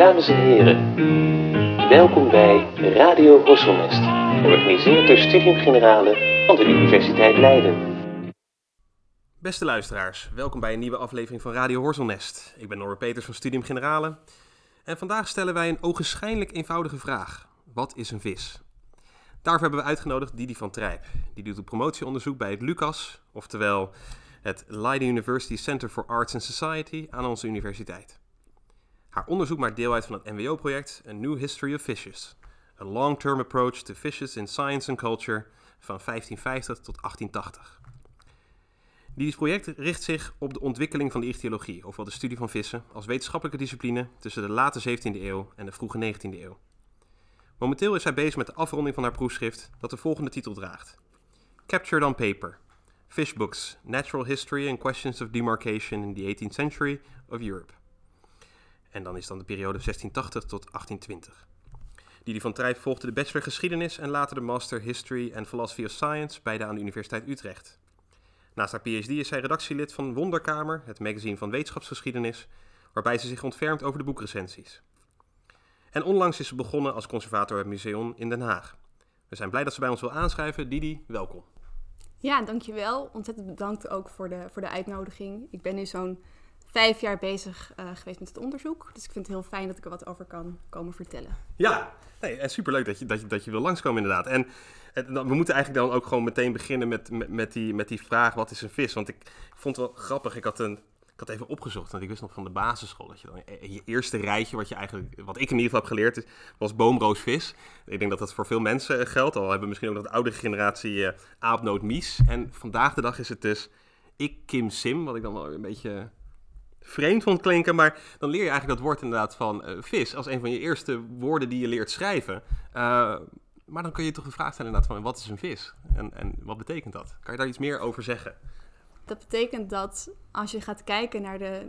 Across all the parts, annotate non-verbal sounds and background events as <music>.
Dames en heren, welkom bij Radio Horselnest, georganiseerd door Studium Generale van de Universiteit Leiden. Beste luisteraars, welkom bij een nieuwe aflevering van Radio Horselnest. Ik ben Norbert Peters van Studium Generale en vandaag stellen wij een ogenschijnlijk eenvoudige vraag. Wat is een vis? Daarvoor hebben we uitgenodigd Didi van Trijp. Die doet een promotieonderzoek bij het LUCAS, oftewel het Leiden University Center for Arts and Society aan onze universiteit. Haar onderzoek maakt deel uit van het NWO-project A New History of Fishes, a long-term approach to fishes in science and culture van 1550 tot 1880. Didi's project richt zich op de ontwikkeling van de ichthyologie, ofwel de studie van vissen, als wetenschappelijke discipline tussen de late 17e eeuw en de vroege 19e eeuw. Momenteel is zij bezig met de afronding van haar proefschrift dat de volgende titel draagt: Captured on Paper. Fish Books, Natural History and Questions of Demarcation in the 18th Century of Europe. En dan is dan de periode 1680 tot 1820. Didi van Trijp volgde de bachelor geschiedenis en later de master History and Philosophy of Science, beide aan de Universiteit Utrecht. Naast haar PhD is zij redactielid van Wonderkamer, het magazine van wetenschapsgeschiedenis, waarbij ze zich ontfermt over de boekrecensies. En onlangs is ze begonnen als conservator bij het museum in Den Haag. We zijn blij dat ze bij ons wil aanschrijven. Didi, welkom. Ja, dankjewel. Ontzettend bedankt ook voor de, voor de uitnodiging. Ik ben nu zo'n vijf jaar bezig uh, geweest met het onderzoek. Dus ik vind het heel fijn dat ik er wat over kan komen vertellen. Ja, nee, en superleuk dat je, dat, je, dat je wil langskomen inderdaad. En we moeten eigenlijk dan ook gewoon meteen beginnen met, met, die, met die vraag, wat is een vis? Want ik, vond het wel grappig, ik had een ik had even opgezocht, want ik wist nog van de basisschool dat je dan je eerste rijtje, wat je eigenlijk, wat ik in ieder geval heb geleerd, was boomroosvis. Ik denk dat dat voor veel mensen geldt. Al hebben misschien ook nog de oudere generatie uh, aapnoot mies. En vandaag de dag is het dus ik Kim Sim, wat ik dan wel een beetje vreemd vond klinken, maar dan leer je eigenlijk dat woord inderdaad van uh, vis als een van je eerste woorden die je leert schrijven. Uh, maar dan kun je toch de vraag stellen inderdaad van wat is een vis en, en wat betekent dat? Kan je daar iets meer over zeggen? Dat betekent dat als je gaat kijken naar, de,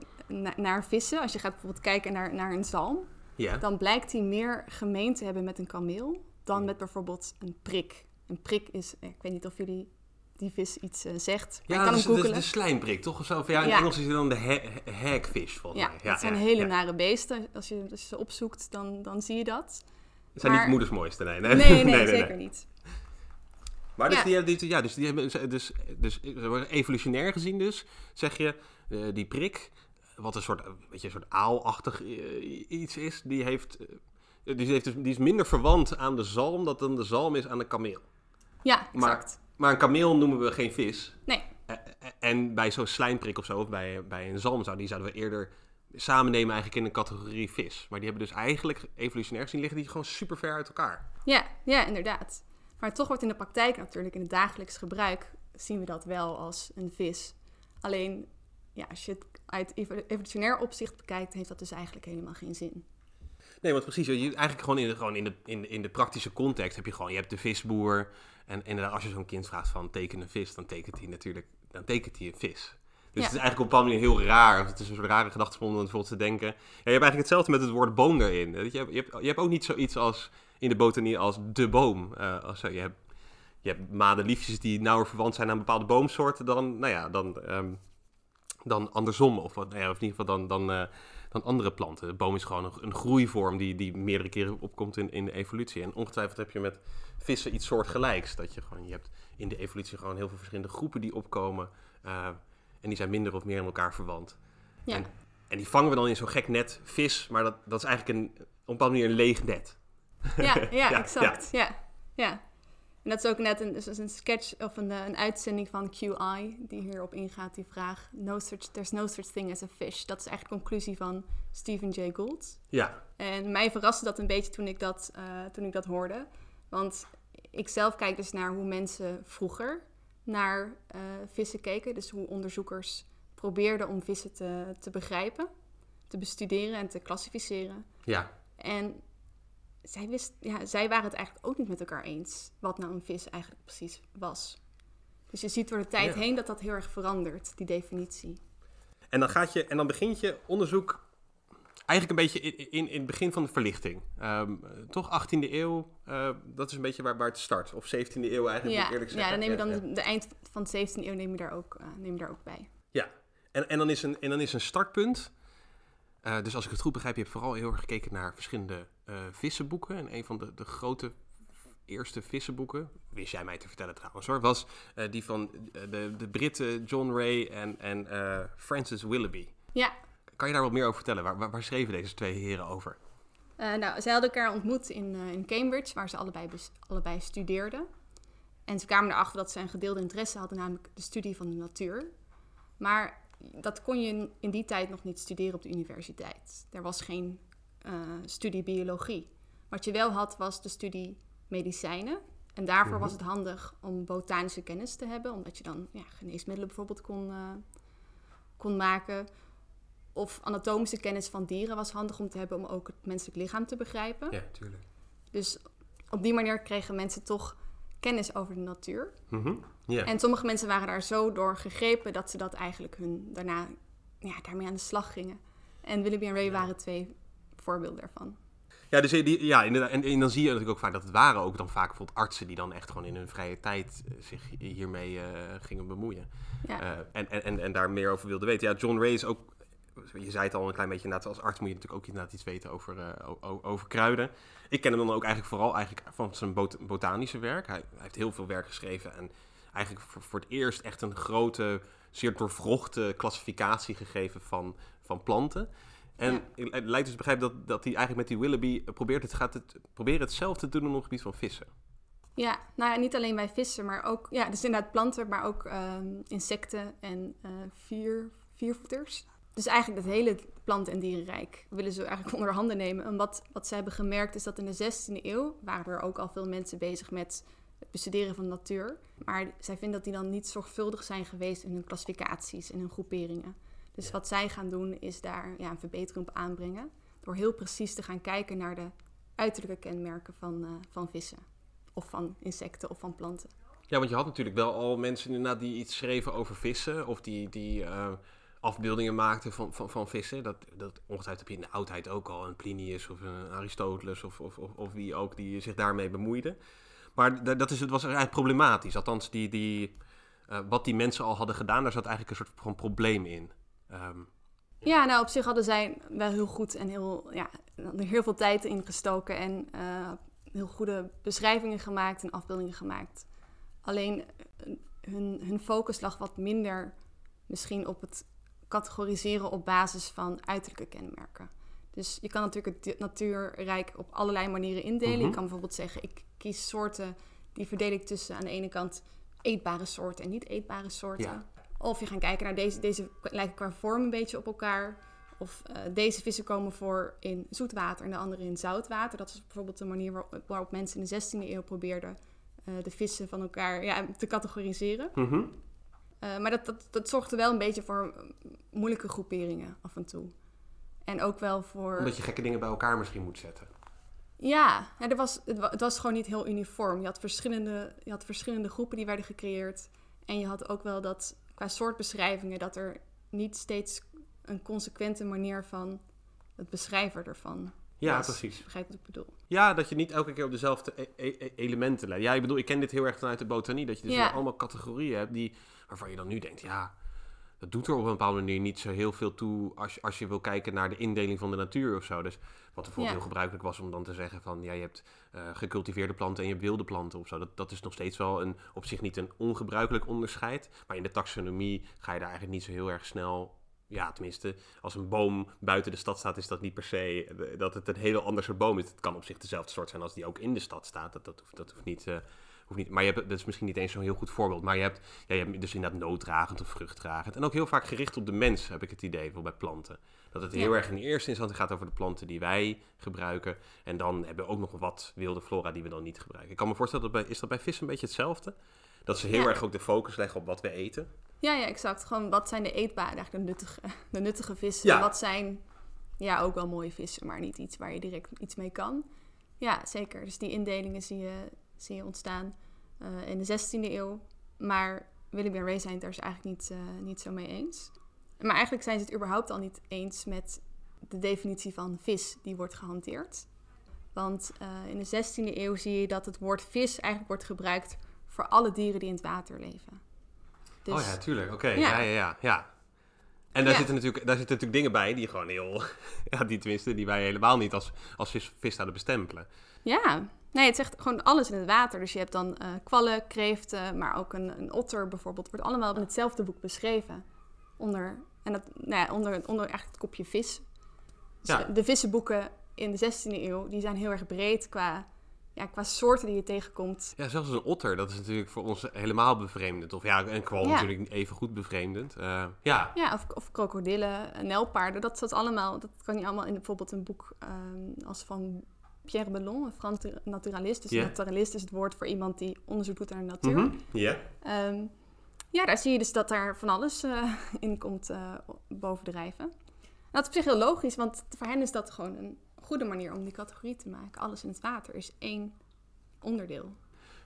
naar vissen, als je gaat bijvoorbeeld kijken naar, naar een zalm, dan blijkt hij meer gemeen te hebben met een kameel dan met bijvoorbeeld een prik. Een prik is, ik weet niet of jullie die vis iets uh, zegt. Ja, kan hem de, de slijmprik, toch? Of zo? Ja, in ja. Engels is het dan de ha hagfish, volgens ja, mij. Ja, dat zijn hele nare beesten. Als je, als je ze opzoekt, dan, dan zie je dat. Het zijn niet moeders mooiste, nee. Nee, <laughs> nee, nee, nee zeker niet. Maar dus, die, die, ja, dus die hebben, dus, dus evolutionair gezien dus, zeg je, uh, die prik, wat een soort, weet je, een soort aalachtig uh, iets is, die heeft, die, heeft dus, die is minder verwant aan de zalm dan de zalm is aan de kameel. Ja, exact. Maar, een kameel noemen we geen vis. Nee. En bij zo'n slijmprik of zo, of bij, bij een zalm, zou, die zouden we eerder samen nemen eigenlijk in een categorie vis. Maar die hebben dus eigenlijk, evolutionair gezien, liggen die gewoon super ver uit elkaar. Ja, ja, inderdaad. Maar toch wordt in de praktijk natuurlijk, in het dagelijks gebruik, zien we dat wel als een vis. Alleen, ja, als je het uit evolutionair opzicht bekijkt, heeft dat dus eigenlijk helemaal geen zin. Nee, want precies, je, eigenlijk gewoon, in de, gewoon in, de, in, in de praktische context heb je gewoon, je hebt de visboer. En inderdaad, als je zo'n kind vraagt van teken een vis, dan tekent hij natuurlijk, dan tekent hij een vis. Dus het is eigenlijk op een bepaalde manier heel raar. Het is een soort rare gedachte om bijvoorbeeld te denken. Ja, je hebt eigenlijk hetzelfde met het woord boom erin. Je hebt, je hebt, je hebt ook niet zoiets als in de botanie als de boom. Uh, als, je, hebt, je hebt madeliefjes die nauwer verwant zijn aan bepaalde boomsoorten dan, nou ja, dan, um, dan andersom. Of, nou ja, of in ieder geval dan, dan, uh, dan andere planten. De boom is gewoon een, een, groeivorm die, die meerdere keren opkomt in, in de evolutie. En ongetwijfeld heb je met vissen iets soortgelijks. Dat je gewoon, je hebt in de evolutie gewoon heel veel verschillende groepen die opkomen. Uh, en die zijn minder of meer in elkaar verwant. Ja. En, en die vangen we dan in zo'n gek net vis, maar dat, dat is eigenlijk een, op een bepaalde manier een leeg net. Ja, ja, <laughs> exact. Ja. ja. En dat is ook net een, dus een sketch of een, een uitzending van QI die hierop ingaat, die vraag: no such, There's no such thing as a fish. Dat is eigenlijk de conclusie van Stephen Jay Gould. Ja. En mij verraste dat een beetje toen ik dat, uh, toen ik dat hoorde. Want ik zelf kijk dus naar hoe mensen vroeger naar uh, vissen keken. Dus hoe onderzoekers probeerden om vissen te, te begrijpen, te bestuderen en te klassificeren. Ja. En zij, wist, ja, zij waren het eigenlijk ook niet met elkaar eens wat nou een vis eigenlijk precies was. Dus je ziet door de tijd heen dat dat heel erg verandert, die definitie. En dan, gaat je, en dan begint je onderzoek eigenlijk een beetje in, in, in het begin van de verlichting. Um, toch 18e eeuw, uh, dat is een beetje waar, waar het start. Of 17e eeuw eigenlijk, ja, eerlijk zeggen. Ja, dan neem je dan de, de, eind van de 17e eeuw neem je daar ook, uh, neem je daar ook bij. Ja, en, en, dan is een, en dan is een startpunt dus als ik het goed begrijp, je hebt vooral heel erg gekeken naar verschillende vissenboeken. En een van de, de grote eerste vissenboeken, wist jij mij te vertellen trouwens hoor, was die van de, de Britten John Ray en, en Francis Willoughby. Ja. Kan je daar wat meer over vertellen? Waar, waar, waar schreven deze twee heren over? Uh, nou, zij hadden elkaar ontmoet in, uh, in Cambridge, waar ze allebei, allebei studeerden. En ze kwamen erachter dat ze een gedeelde interesse hadden, namelijk de studie van de natuur. Maar dat kon je in die tijd nog niet studeren op de universiteit. Er was geen uh, studie biologie. Wat je wel had, was de studie medicijnen. En daarvoor mhm. was het handig om botanische kennis te hebben, omdat je dan ja, geneesmiddelen bijvoorbeeld kon, kon maken. Of anatomische kennis van dieren was handig om te hebben om ook het menselijk lichaam te begrijpen. Ja, tuurlijk. Dus op die manier kregen mensen toch kennis over de natuur. Mm En sommige mensen waren daar zo door gegrepen dat ze dat eigenlijk hun daarna ja, daarmee aan de slag gingen. En Willoughby en Ray waren twee voorbeelden daarvan. Ja, dus die, ja inderdaad. En, en, dan zie je natuurlijk ook vaak dat het waren ook dan vaak bijvoorbeeld artsen die dan echt gewoon in hun vrije tijd eh, zich hiermee uh, gingen bemoeien. Ja. Uh, en, en, en daar meer over wilden weten. Ja, John Ray is ook je zei het al een klein beetje, inderdaad, als arts moet je natuurlijk ook inderdaad iets weten over, uh, over kruiden. Ik ken hem dan ook eigenlijk vooral eigenlijk van zijn botanische werk. Hij, hij, heeft heel veel werk geschreven en eigenlijk voor, voor, het eerst echt een grote, zeer doorvrochte klassificatie gegeven van, van planten. En het lijkt dus begrijp dat, dat hij eigenlijk met die Willoughby probeert het, gaat het, proberen hetzelfde te doen op het gebied van vissen. Ja, nou ja, niet alleen bij vissen, maar ook, ja, dus inderdaad planten, maar ook um, insecten en uh, vier, viervoeters. Dus eigenlijk het hele plant- en dierenrijk willen ze eigenlijk <laughs> onder handen nemen. En wat, wat ze hebben gemerkt is dat in de 16e eeuw waren er ook al veel mensen bezig met het bestuderen van de natuur. Maar zij vinden dat die dan niet zorgvuldig zijn geweest in hun klassificaties en hun groeperingen. Dus wat zij gaan doen is daar ja, een verbetering op aanbrengen. Door heel precies te gaan kijken naar de uiterlijke kenmerken van, uh, van vissen. Of van insecten of van planten. Ja, want je had natuurlijk wel al mensen inderdaad die iets schreven over vissen. Of die, die uh afbeeldingen maakte van, van, van vissen. Dat, dat ongetwijfeld heb je in de oudheid ook al een Plinius of een Aristoteles of, of, of, of wie ook die zich daarmee bemoeide. Maar dat is, het was eigenlijk problematisch. Althans, die, die, uh, wat die mensen al hadden gedaan, daar zat eigenlijk een soort van probleem in. Um, ja, nou op zich hadden zij wel heel goed en heel, ja, heel veel tijd in gestoken en uh, heel goede beschrijvingen gemaakt en afbeeldingen gemaakt. Alleen uh, hun, hun focus lag wat minder misschien op het categoriseren op basis van uiterlijke kenmerken. Dus je kan natuurlijk het natuurrijk op allerlei manieren indelen. Je mhm. kan bijvoorbeeld zeggen, ik kies soorten, die verdeel ik tussen aan de ene kant eetbare soorten en niet eetbare soorten. Of je gaat kijken naar deze, deze lijken qua vorm een beetje op elkaar. Of uh, deze vissen komen voor in zoet water en de andere in zout water. Dat is bijvoorbeeld de manier waarop, waarop mensen in de 16e eeuw probeerden uh, de vissen van elkaar ja, te categoriseren. Mm uh, maar dat, dat, dat zorgde wel een beetje voor moeilijke groeperingen af en toe. En ook wel voor... Omdat je gekke dingen bij elkaar misschien moet zetten. Ja, ja er was, het, was gewoon niet heel uniform. Je had, verschillende, je had verschillende groepen die werden gecreëerd. En je had ook wel dat qua soortbeschrijvingen... dat er niet steeds een consequente manier van het beschrijven ervan ja, precies. Begrijp wat ik bedoel? Ja, dat je niet elke keer op dezelfde e-, e-, e elementen leidt. Ja, ik bedoel, ik ken dit heel erg vanuit de botanie. Dat je dus allemaal categorieën hebt die, waarvan je dan nu denkt, ja, dat doet er op een bepaalde manier niet zo heel veel toe als je, als je wil kijken naar de indeling van de natuur of zo. Dus wat bijvoorbeeld heel gebruikelijk was om dan te zeggen van, ja, je hebt uh, gecultiveerde planten en je hebt wilde planten of zo. Dat, dat is nog steeds wel een, op zich niet een ongebruikelijk onderscheid. Maar in de taxonomie ga je daar eigenlijk niet zo heel erg snel ja, tenminste, als een boom buiten de stad staat, is dat niet per se eh, dat het een hele ander soort boom is. Het kan op zich dezelfde soort zijn als die ook in de stad staat. Dat, dat, hoeft, dat hoeft, niet, uh, hoeft niet. Maar je hebt, dat is misschien niet eens zo'n heel goed voorbeeld. Maar je hebt, ja, je hebt dus inderdaad nooddragend of vruchtdragend. En ook heel vaak gericht op de mens, heb ik het idee, bij planten. Dat het heel erg in eerste instantie gaat over de planten die wij gebruiken. En dan hebben we ook nog wat wilde flora die we dan niet gebruiken. Ik kan me voorstellen, dat bij, is dat bij vissen een beetje hetzelfde? Dat ze heel erg ook de focus leggen op wat we eten. Ja, ja, exact. Gewoon wat zijn de eetbare, eigenlijk de nuttige, de nuttige vissen. Ja. Wat zijn ja, ook wel mooie vissen, maar niet iets waar je direct iets mee kan. Ja, zeker. Dus die indelingen zie je, zie je ontstaan uh, in de 16e eeuw. Maar William en Ray zijn het daar dus eigenlijk niet, uh, niet zo mee eens. Maar eigenlijk zijn ze het überhaupt al niet eens met de definitie van vis die wordt gehanteerd. Want uh, in de 16e eeuw zie je dat het woord vis eigenlijk wordt gebruikt voor alle dieren die in het water leven. Dus, oh ja, tuurlijk. Oké, ja. ja. Ja, ja, En daar, zitten natuurlijk, daar zitten natuurlijk dingen bij die gewoon heel... <laughs> Ja, die tenminste, die wij helemaal niet als, als vis, vis zouden bestempelen. Ja, nee, het zegt gewoon alles in het water. Dus je hebt dan uh, kwallen, kreeften, maar ook een, een otter bijvoorbeeld. wordt allemaal in hetzelfde boek beschreven. Onder, en dat, nou ja, onder, onder eigenlijk het kopje vis. Dus ja. De vissenboeken in de 16e eeuw, die zijn heel erg breed qua ja, qua soorten die je tegenkomt. Ja, zelfs een otter, dat is natuurlijk voor ons helemaal bevreemdend. Of ja, en kwal natuurlijk even goed bevreemdend. Uh, ja, ja of, of krokodillen, nelpaarden, dat, dat allemaal, dat kan je allemaal in bijvoorbeeld een boek um, als van Pierre Bellon, een Frans naturalist. Dus naturalist is het woord voor iemand die onderzoek doet naar de natuur. Mhm, ja. um, ja, daar zie je dus dat daar van alles uh, <laughs> in komt uh, bovendrijven. Dat is op zich heel logisch, want voor hen is dat gewoon een goede manier om die categorie te maken. Alles in het water is één onderdeel.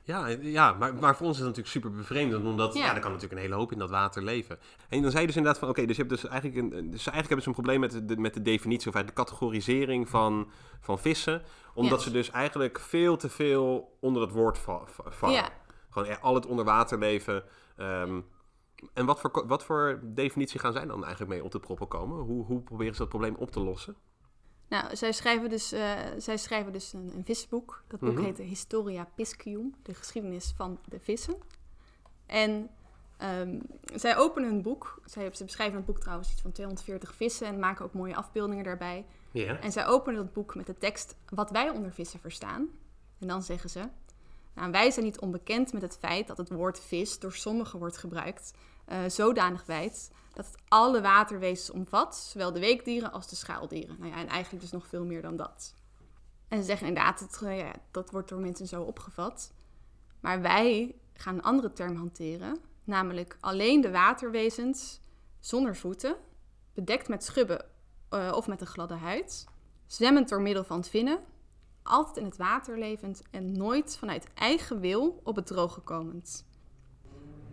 Ja, ja maar, maar voor ons is het natuurlijk super bevreemdend, omdat ja. er kan natuurlijk een hele hoop in dat water leven. En dan zei je dus inderdaad van, oké, dus je hebt dus eigenlijk, een, dus eigenlijk hebben ze een probleem met de, met de definitie, of de categorisering van, van vissen, omdat ze dus eigenlijk veel te veel onder het woord vallen. Ja. Gewoon al het onderwaterleven. Um, en wat voor, wat voor definitie gaan zij dan eigenlijk mee op de proppen komen? Hoe, hoe proberen ze dat probleem op te lossen? Nou, zij schrijven dus, uh, zij schrijven dus een, een visboek. Dat boek mm heet Historia Piscium, de geschiedenis van de vissen. En um, zij openen een boek. Zij, ze beschrijven het boek trouwens iets van 240 vissen en maken ook mooie afbeeldingen daarbij. Yeah. En zij openen dat boek met de tekst wat wij onder vissen verstaan. En dan zeggen ze, nou, wij zijn niet onbekend met het feit dat het woord vis door sommigen wordt gebruikt, uh, zodanig wijd dat het alle waterwezens omvat, zowel de weekdieren als de schaaldieren. Nou ja, en eigenlijk dus nog veel meer dan dat. En ze zeggen inderdaad, dat, eh, ja, dat wordt door mensen zo opgevat. Maar wij gaan een andere term hanteren, namelijk alleen de waterwezens zonder voeten, bedekt met schubben uh, of met een gladde huid, zwemmend door middel van het vinnen, altijd in het water levend en nooit vanuit eigen wil op het droge komend.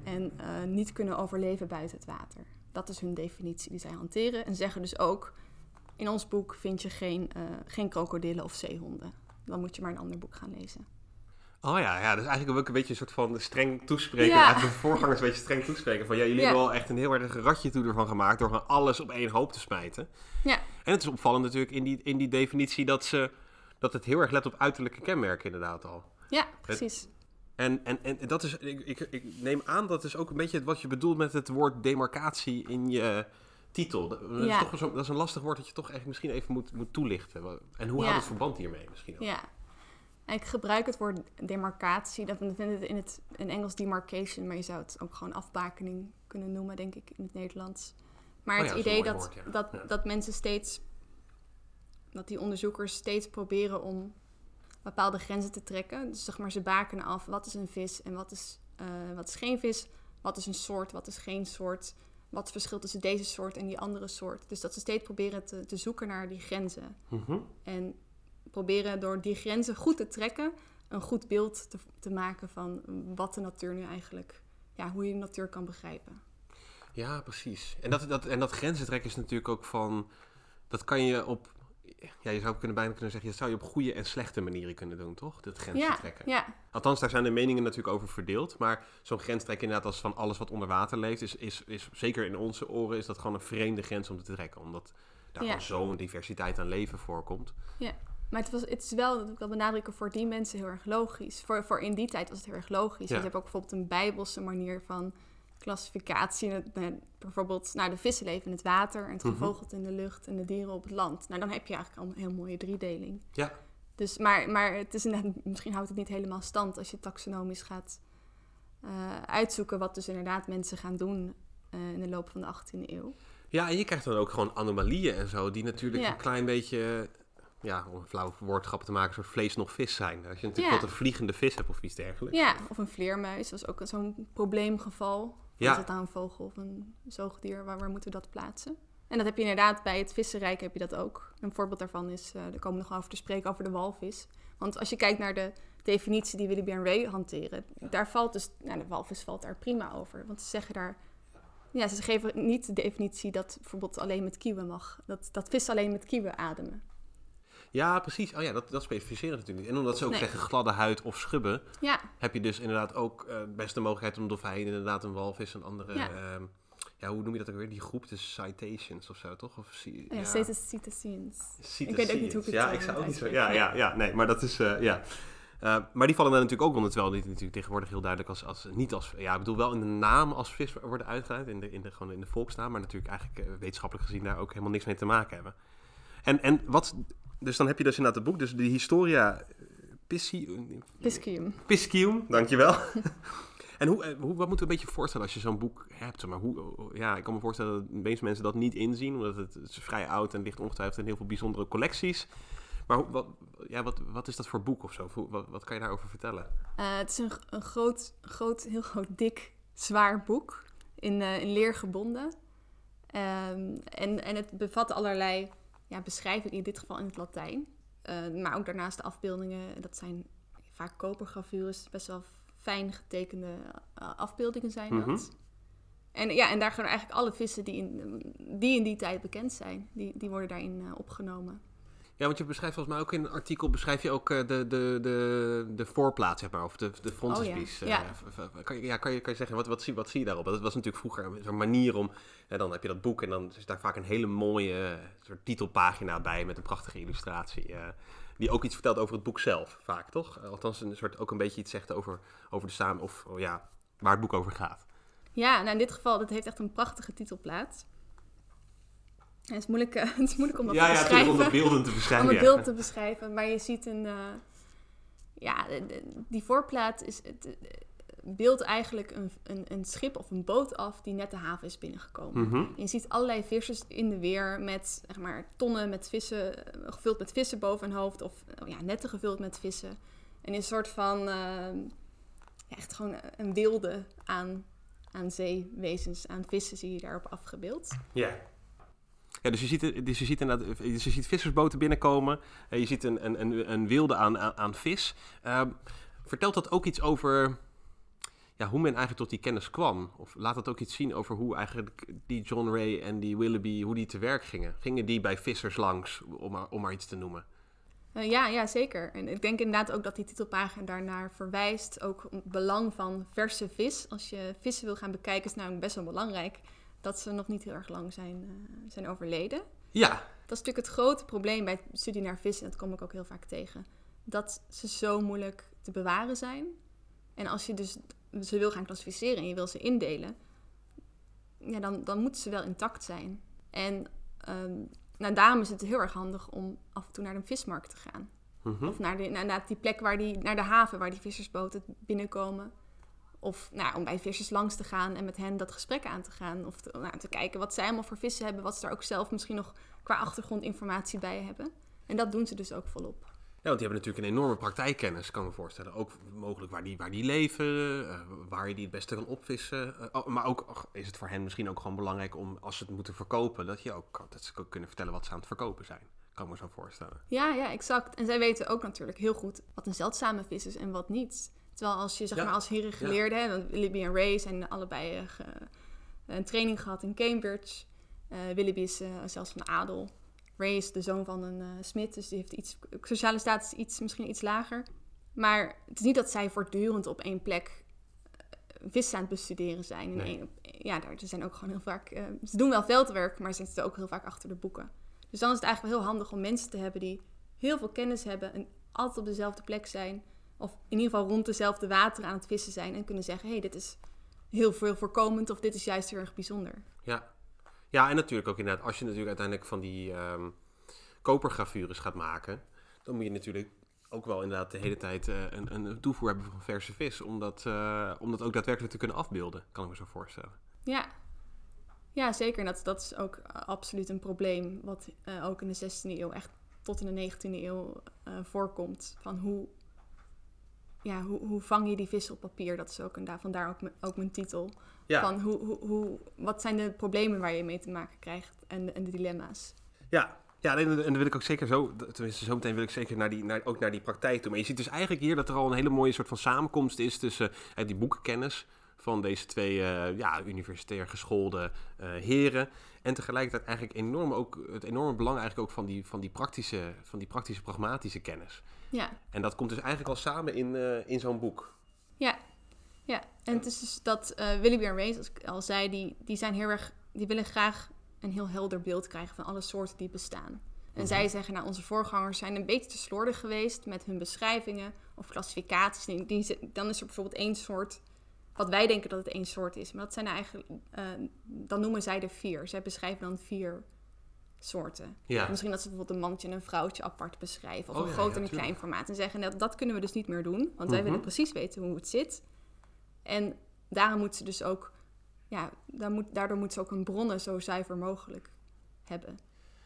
En uh, niet kunnen overleven buiten het water. Dat is hun definitie die zij hanteren. En zeggen dus ook, in ons boek vind je geen, uh, geen krokodillen of zeehonden. Dan moet je maar een ander boek gaan lezen. Oh ja, ja, dus eigenlijk ook een beetje een soort van streng toespreken. Ja. Eigenlijk de voorgangers een beetje streng toespreken. Van ja, jullie hebben wel echt een heel erg ratje toe ervan gemaakt door gewoon alles op één hoop te smijten. Ja. En het is opvallend natuurlijk in die, in die definitie dat, ze, dat het heel erg let op uiterlijke kenmerken inderdaad al. Ja, precies. En, en, en dat is, ik, ik, ik, neem aan dat is ook een beetje wat je bedoelt met het woord demarcatie in je titel. Dat, is, toch zo, dat is een lastig woord dat je toch echt misschien even moet, moet toelichten. En hoe ja. houdt het verband hiermee misschien ook? Ja, ik gebruik het woord demarcatie. Dat vinden het in het in Engels demarcation, maar je zou het ook gewoon afbakening kunnen noemen, denk ik, in het Nederlands. Maar oh het idee dat, dat, dat mensen steeds, dat die onderzoekers steeds proberen om bepaalde grenzen te trekken. Dus zeg maar, ze bakenen af wat is een vis en wat is, uh, wat is geen vis. Wat is een soort, wat is geen soort. Wat is het verschil tussen deze soort en die andere soort. Dus dat ze steeds proberen te, te zoeken naar die grenzen. Mhm. En proberen door die grenzen goed te trekken, een goed beeld te, te maken van wat de natuur nu eigenlijk, ja, hoe je de natuur kan begrijpen. Ja, precies. En dat, dat, en dat grenzen trekken is natuurlijk ook van, dat kan je op ja, je zou kunnen bijna kunnen zeggen, dat zou je op goede en slechte manieren kunnen doen, toch? Dat grens trekken. Ja. Althans, daar zijn de meningen natuurlijk over verdeeld. Maar zo'n grens trekken inderdaad als van alles wat onder water leeft, is, is, is zeker in onze oren is dat gewoon een vreemde grens om te trekken. Omdat daar gewoon zo'n diversiteit aan leven voorkomt. Ja. Maar het, was, het is wel, dat ik wel benadrukken, voor die mensen heel erg logisch. Voor, voor in die tijd was het heel erg logisch. Ja. je hebt ook bijvoorbeeld een bijbelse manier van klassificatie. Bijvoorbeeld, nou, de vissen leven in het water en het mhm. gevogelte in de lucht en de dieren op het land. Nou, dan heb je eigenlijk al een heel mooie driedeling. Ja. Dus, maar, maar het is misschien houdt het niet helemaal stand als je taxonomisch gaat uh, uitzoeken wat dus inderdaad mensen gaan doen uh, in de loop van de 18e eeuw. Ja, en je krijgt dan ook gewoon anomalieën en zo, die natuurlijk een klein beetje ja, om een flauw woordgrap te maken, soort vlees nog vis zijn. Als je natuurlijk wat een vliegende vis hebt of iets dergelijks. Ja, of een vleermuis. Dat was ook zo'n probleemgeval. Ja. Is het nou een vogel of een zoogdier? Waar, waar moeten we dat plaatsen? En dat heb je inderdaad bij het vissenrijk heb je dat ook. Een voorbeeld daarvan is, uh, daar komen we nog over te spreken, over de walvis. Want als je kijkt naar de definitie die Willoughby en Ray hanteren, daar valt dus, nou, de walvis valt daar prima over. Want ze zeggen daar, ja, ze geven niet de definitie dat bijvoorbeeld alleen met kieuwen mag. Dat, dat vis alleen met kieuwen ademen. Ja, precies. Oh ja, dat, dat specificeren natuurlijk niet. En omdat ze ook zeggen gladde huid of schubben, ja. heb je dus inderdaad ook uh, best de mogelijkheid om dolfijn, inderdaad een walvis en andere ja. Ehm, ja, hoe noem je dat ook weer? Die groep, de citations of zo, toch? Of, ja, ja. citations. Ik weet ook niet hoe ik het Ja, ik zou ook niet zo... Ja, ja, ja, nee, maar dat is... Uh, ja. Uh, maar die vallen daar natuurlijk ook onder, terwijl die natuurlijk tegenwoordig heel duidelijk als, als niet als, ja, ik bedoel wel in de naam als vis worden uitgelegd, in de, in de, gewoon in de volksnaam, maar natuurlijk eigenlijk uh, wetenschappelijk gezien daar ook helemaal niks mee te maken hebben. En, en wat, dus dan heb je dus inderdaad het boek, dus de Historia Piscium. Piscium. Piscium, dankjewel. <laughs> En hoe, eh, hoe, wat moeten we een beetje voorstellen als je zo'n boek hebt? Maar hoe, ja, ik kan me voorstellen dat de meeste mensen dat niet inzien, omdat het, het is vrij oud en ligt ongetwijfeld in heel veel bijzondere collecties. Maar wat, ja, wat, wat is dat voor boek of zo? Wat, wat kan je daarover vertellen? Uh, het is een, een groot, groot, heel groot, dik, zwaar boek. In, uh, in leer gebonden. Um, en, en het bevat allerlei ja, beschrijvingen, in dit geval in het Latijn. Uh, maar ook daarnaast de afbeeldingen. Dat zijn vaak kopergravures, best wel fijn getekende afbeeldingen zijn dat. Mm -hmm. En, ja, en daar gaan eigenlijk alle vissen die in die, in die tijd bekend zijn, die, die worden daarin opgenomen. Ja, want je beschrijft volgens mij ook in een artikel beschrijf je ook uh, de, de, de, de voorplaat, zeg maar, of de, de frontispiece. Oh, ja. Uh, kan, ja, kan, je, kan je zeggen, wat, wat, zie, wat zie je daarop? Dat was natuurlijk vroeger zo'n manier om, ja, dan heb je dat boek en dan is daar vaak een hele mooie soort titelpagina bij met een prachtige illustratie. die ook iets vertelt over het boek zelf, vaak, toch? Althans, een soort, ook een beetje iets zegt over, over de samen, of oh, ja, waar het boek over gaat. Ja, nou in dit geval, dat heeft echt een prachtige titelplaat. Het, is moeilijk, <laughs> het is moeilijk om dat ja, te beschrijven. Ja, om de beelden te beschrijven. <laughs> om het beeld te beschrijven. Maar je ziet een... Uh, ja, die voorplaat is... Het, beeldt eigenlijk een, een, een, schip of een boot af die net de haven is binnengekomen. Mm -hmm. je ziet allerlei vissers in de weer met zeg maar, tonnen met vissen, gevuld met vissen boven hun hoofd of oh ja, netten gevuld met vissen. En een soort van, uh, ja, echt gewoon een wilde aan, aan zeewezens, aan vissen zie je daarop afgebeeld. Ja. Ja, dus je ziet, dus je ziet, inderdaad, dus je ziet vissersboten binnenkomen. Uh, je ziet een, een, een, een wilde aan, aan, vis. Uh, vertelt dat ook iets over ja, hoe men eigenlijk tot die kennis kwam? Of laat dat ook iets zien over hoe eigenlijk die John Ray en die Willoughby, hoe die te werk gingen? Gingen die bij vissers langs, om maar, om iets te noemen? Ja, ja, zeker. En ik denk inderdaad ook dat die titelpagina daarnaar verwijst. Ook het belang van verse vis. Als je vissen wil gaan bekijken, is namelijk best wel belangrijk dat ze nog niet heel erg lang zijn, uh, zijn overleden. Ja. Dat is natuurlijk het grote probleem bij het studie naar vissen. En dat kom ik ook heel vaak tegen. Dat ze zo moeilijk te bewaren zijn. En als je dus ze wil gaan klassificeren en je wil ze indelen, ja, dan, dan moeten ze wel intact zijn. En um, nou, daarom is het heel erg handig om af en toe naar de vismarkt te gaan. Mm -hmm. Of naar, de, naar, die plek waar die, naar de haven waar die vissersboten binnenkomen. Of nou, om bij vissers langs te gaan en met hen dat gesprek aan te gaan. Of te, nou, te kijken wat zij allemaal voor vissen hebben. Wat ze daar ook zelf misschien nog qua achtergrondinformatie bij hebben. En dat doen ze dus ook volop. Ja, want die hebben natuurlijk een enorme praktijkkennis, kan ik me voorstellen. Ook mogelijk waar die, waar die leven, uh, waar je die het beste kan opvissen. Uh, maar ook is het voor hen misschien ook gewoon belangrijk om, als ze het moeten verkopen, dat, je ook, dat ze ook kunnen vertellen wat ze aan het verkopen zijn. Kan ik me zo voorstellen. Ja, ja, exact. En zij weten ook natuurlijk heel goed wat een zeldzame vis is en wat niet. Terwijl als je, zeg ja. maar, als heren geleerde, ja. want Willoughby en Ray zijn allebei uh, ge, een training gehad in Cambridge. Willoughby is zelfs van de adel. Ray is de zoon van een uh, smid, dus die heeft iets, sociale status iets, misschien iets lager. Maar het is niet dat zij voortdurend op één plek uh, vis aan het bestuderen zijn. Nee. Één, ja, daar ze zijn ook gewoon heel vaak. Uh, ze doen wel veldwerk, maar ze zitten ook heel vaak achter de boeken. Dus dan is het eigenlijk wel heel handig om mensen te hebben die heel veel kennis hebben en altijd op dezelfde plek zijn. Of in ieder geval rond dezelfde wateren aan het vissen zijn en kunnen zeggen: hé, hey, dit is heel veel voorkomend of dit is juist heel erg bijzonder. Ja, ja, en natuurlijk ook inderdaad, als je natuurlijk uiteindelijk van die um, kopergravures gaat maken, dan moet je natuurlijk ook wel inderdaad de hele tijd uh, een, een toevoer hebben van verse vis, om dat, uh, om dat ook daadwerkelijk te kunnen afbeelden, kan ik me zo voorstellen. Ja, ja zeker. En dat, dat is ook absoluut een probleem, wat uh, ook in de 16e eeuw, echt tot in de 19e eeuw voorkomt. Van hoe, ja, hoe, hoe vang je die vis op papier? Dat is ook een, vandaar ook, ook mijn titel. Ja. Van hoe, hoe, hoe, wat zijn de problemen waar je mee te maken krijgt en, en de dilemma's. Ja, ja, en dan wil ik ook zeker zo, tenminste zo meteen wil ik zeker naar die, naar, ook naar die praktijk toe. Maar je ziet dus eigenlijk hier dat er al een hele mooie soort van samenkomst is tussen uh, die boekenkennis van deze twee uh, ja, universitair geschoolde uh, heren. En tegelijkertijd eigenlijk enorm ook, het enorme belang eigenlijk ook van die, van die, praktische, van die praktische, pragmatische kennis. Ja. En dat komt dus eigenlijk al samen in, in zo'n boek. Ja, Ja, en het is dus dat uh, Willoughby en Ray, zoals ik al zei, die, die zijn heel erg, die willen graag een heel helder beeld krijgen van alle soorten die bestaan. En mhm. zij zeggen, nou, onze voorgangers zijn een beetje te slordig geweest met hun beschrijvingen of klassificaties. Die, die, dan is er bijvoorbeeld één soort, wat wij denken dat het één soort is. Maar dat zijn eigenlijk, uh, dan noemen zij er vier. Zij beschrijven dan vier soorten. Ja. Misschien dat ze bijvoorbeeld een mannetje en een vrouwtje apart beschrijven. Of oh, een groot en een klein formaat. En zeggen, dat, dat kunnen we dus niet meer doen. Want wij mhm. willen precies weten hoe het zit. En daarom moet ze dus ook, ja, moet, daardoor moet ze ook een bronnen zo zuiver mogelijk hebben.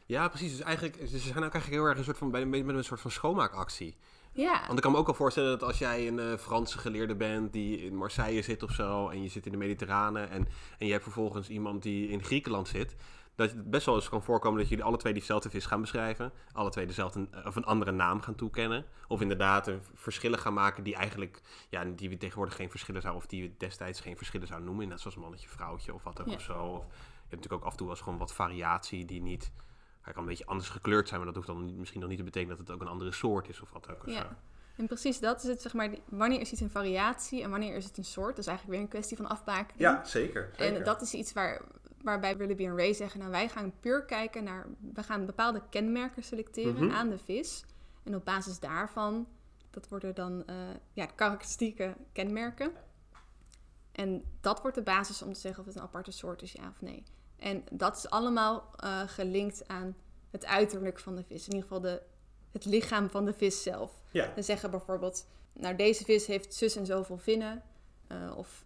Ja, precies. Dus eigenlijk, ze zijn ook eigenlijk heel erg een soort van, met een soort van schoonmaakactie. Ja. Want ik kan me ook al voorstellen dat als jij een uh, Franse geleerde bent die in Marseille zit of zo, en je zit in de Mediterrane en, en je hebt vervolgens iemand die in Griekenland zit, dat het best wel eens kan voorkomen dat jullie alle twee diezelfde vis gaan beschrijven. Alle twee dezelfde of een andere naam gaan toekennen. Of inderdaad een verschillen gaan maken die eigenlijk, ja, die we tegenwoordig geen verschillen zouden, of die we destijds geen verschillen zouden noemen. Net zoals mannetje, vrouwtje of wat ook of zo. Of, je hebt natuurlijk ook af en toe wel gewoon wat variatie die niet, hij kan een beetje anders gekleurd zijn, maar dat hoeft dan niet, misschien nog niet te betekenen dat het ook een andere soort is of wat ook. Of ja. Zo. En precies dat is het, zeg maar, wanneer is iets een variatie en wanneer is het een soort. Dat is eigenlijk weer een kwestie van afbaken. Ja, zeker, zeker. En dat is iets waar, waarbij Willoughby en Ray zeggen, nou wij gaan puur kijken naar, we gaan bepaalde kenmerken selecteren mhm. aan de vis. En op basis daarvan, dat worden dan uh, ja, karakteristieke kenmerken. En dat wordt de basis om te zeggen of het een aparte soort is, ja of nee. En dat is allemaal uh, gelinkt aan het uiterlijk van de vis. In ieder geval de, het lichaam van de vis zelf. Ja. We zeggen bijvoorbeeld, nou deze vis heeft zus en zoveel vinnen. Uh, of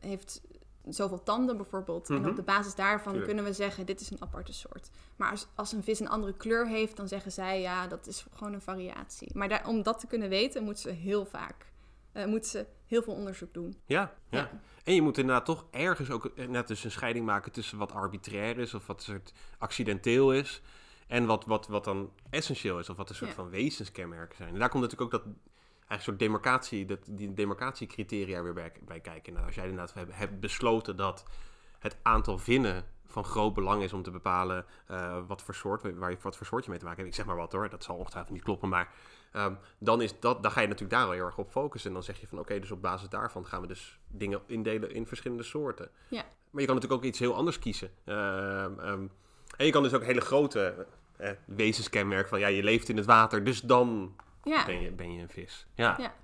heeft zoveel tanden bijvoorbeeld. En op mhm. de basis daarvan kunnen we zeggen, dit is een aparte soort. Maar als, als een vis een andere kleur heeft, dan zeggen zij, ja, dat is gewoon een variatie. Maar daar, om dat te kunnen weten, moeten ze heel vaak, uh, moeten ze heel veel onderzoek doen. Ja, ja, En je moet inderdaad toch ergens ook eh, net dus een scheiding maken tussen wat arbitrair is of wat soort accidenteel is. En wat, wat, wat dan essentieel is, of wat een soort van wezenskenmerken zijn. En daar komt natuurlijk ook dat een soort demarcatie, dat, die demarcatiecriteria weer bij, bij kijken. Nou, als jij inderdaad hebt, hebt besloten dat het aantal vinnen van groot belang is om te bepalen uh, wat, voor soort, waar je, wat voor soort je mee te maken hebt. Ik zeg maar wat hoor, dat zal ongetwijfeld niet kloppen, maar um, dan, is dat, dan ga je natuurlijk daar wel heel erg op focussen. En dan zeg je van oké, dus op basis daarvan gaan we dus dingen indelen in verschillende soorten. Ja. Maar je kan natuurlijk ook iets heel anders kiezen. Uh, um, en je kan dus ook hele grote uh, wezenskenmerken van ja, je leeft in het water, dus dan ja. ben, je, ben je een vis. Ja. ja.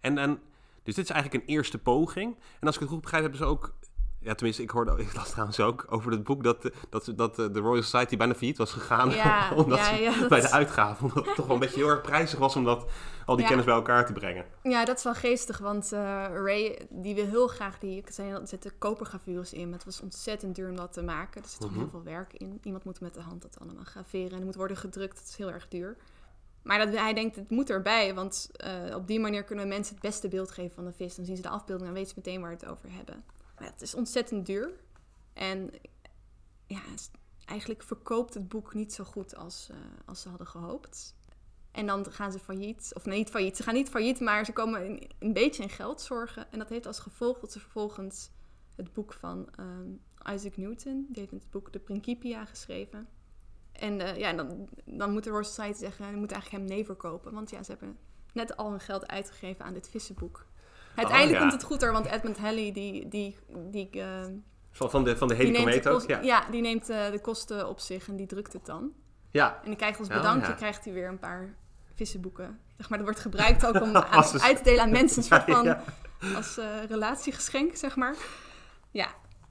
En, en, dus dit is eigenlijk een eerste poging. En als ik het goed begrijp, hebben ze ook ja, tenminste, ik hoorde, <laughs> ik las trouwens ook over het boek dat, dat, dat de Royal Society bijna failliet was gegaan. Ja, <laughs> omdat bij de uitgave, omdat het toch wel een beetje heel erg prijzig was om dat, al die kennis bij elkaar te brengen. Ja, dat is wel geestig, want uh, Ray die wil heel graag die, er zitten kopergravures in, maar het was ontzettend duur om dat te maken. Er zit mhm. heel veel werk in. Iemand moet met de hand dat allemaal graveren en het moet worden gedrukt, dat is heel erg duur. Maar dat, hij denkt, het moet erbij, want uh, op die manier kunnen we mensen het beste beeld geven van de vis. Dan zien ze de afbeelding en weten ze meteen waar we het over hebben. Maar het is ontzettend duur. En ja, eigenlijk verkoopt het boek niet zo goed als, uh, als ze hadden gehoopt. En dan gaan ze failliet. Of nee, niet failliet. Ze gaan niet failliet, maar ze komen een, beetje in geld zorgen. En dat heeft als gevolg dat ze vervolgens het boek van um, Isaac Newton, die heeft het boek De Principia geschreven. En uh, ja, dan, dan moet de Royal Society zeggen, je moet eigenlijk hem nee verkopen. Want ja, ze hebben net al hun geld uitgegeven aan dit vissenboek. Uiteindelijk oh, komt het goed er, want Edmund Halley, die... die, die uh, van de, van de Helicometer, ja. Ja, die neemt uh, de kosten op zich en die drukt het dan. Ja. En die krijgt als bedankje, oh, krijgt hij weer een paar vissenboeken. Zeg maar, dat wordt gebruikt ook om <laughs> aan, uit te delen aan mensen. Een soort van, als relatiegeschenk, zeg maar. Ja.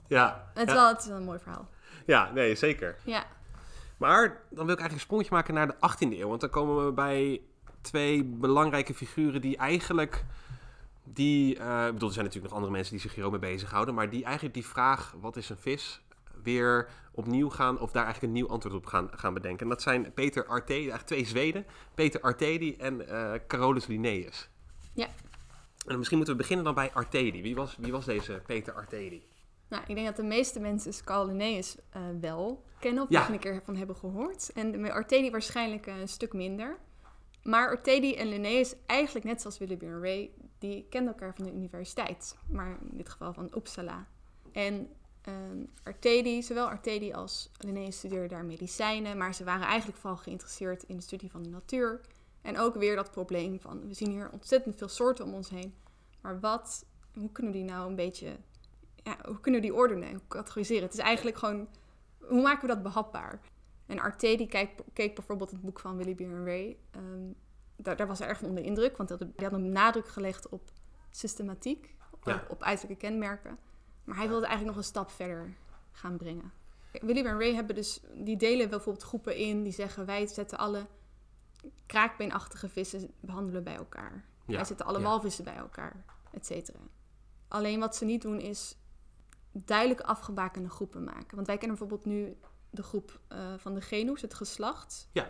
Ja. Het, is Wel, het is wel een mooi verhaal. Ja, nee, zeker. Ja. Maar dan wil ik eigenlijk een sprongetje maken naar de 18e eeuw. Want dan komen we bij twee belangrijke figuren die eigenlijk... Die, uh, ik bedoel, er zijn natuurlijk nog andere mensen die zich hier ook mee bezighouden. Maar die eigenlijk die vraag, wat is een vis, weer opnieuw gaan... of daar eigenlijk een nieuw antwoord op gaan, gaan bedenken. En dat zijn Peter Artedi, eigenlijk twee Zweden. Peter Artedi en uh, Carolus Linnaeus. Ja. En misschien moeten we beginnen dan bij Artedi. Wie was, wie was deze Peter Artedi? Nou, ik denk dat de meeste mensen Carl Linnaeus uh, wel kennen of ja. een keer van hebben gehoord. En Artedi waarschijnlijk een stuk minder. Maar Artedi en Linnaeus, eigenlijk net zoals Willoughby en Ray, die kenden elkaar van de universiteit. Maar in dit geval van Uppsala. En um, Artedi, zowel Artedi als Linnaeus studeerden daar medicijnen. Maar ze waren eigenlijk vooral geïnteresseerd in de studie van de natuur. En ook weer dat probleem van, we zien hier ontzettend veel soorten om ons heen. Maar wat hoe kunnen we die nou een beetje, ja, hoe kunnen we die ordenen categoriseren? Het is eigenlijk gewoon, hoe maken we dat behapbaar? En Arte die keek, keek bijvoorbeeld het boek van Willy Ray. Um, daar, daar, was hij erg van onder indruk, want hij had een nadruk gelegd op systematiek, op, op uiterlijke kenmerken. Maar hij wilde eigenlijk nog een stap verder gaan brengen. Willy en Ray hebben dus, die delen bijvoorbeeld groepen in die zeggen wij zetten alle kraakbeenachtige vissen behandelen bij elkaar. Wij zetten alle walvissen bij elkaar, et cetera. Alleen wat ze niet doen is duidelijk afgebakende groepen maken. Want wij kennen bijvoorbeeld nu de groep uh, van de genus, het geslacht. Ja.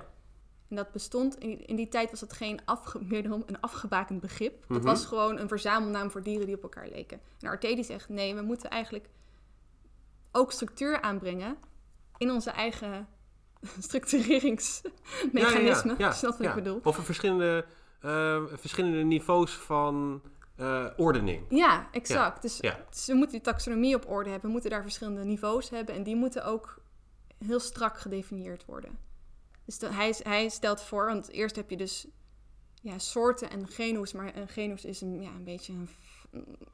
En dat bestond, in, in die tijd was dat geen afge, <laughs> meer een afgebakend begrip. Dat mhm. was gewoon een verzamelnaam voor dieren die op elkaar leken. En Artedi zegt, nee, we moeten eigenlijk ook structuur aanbrengen in onze eigen <laughs> structureringsmechanisme. Ja, ja, ja, <laughs> Snap wat ik bedoel? Of verschillende, uh, verschillende niveaus van uh, ordening. Ja, exact. Dus, we moeten die taxonomie op orde hebben. We moeten daar verschillende niveaus hebben. En die moeten ook heel strak gedefinieerd worden. Dus hij, hij stelt voor, want eerst heb je dus ja, soorten en genus. Maar een genus is een, ja, een beetje een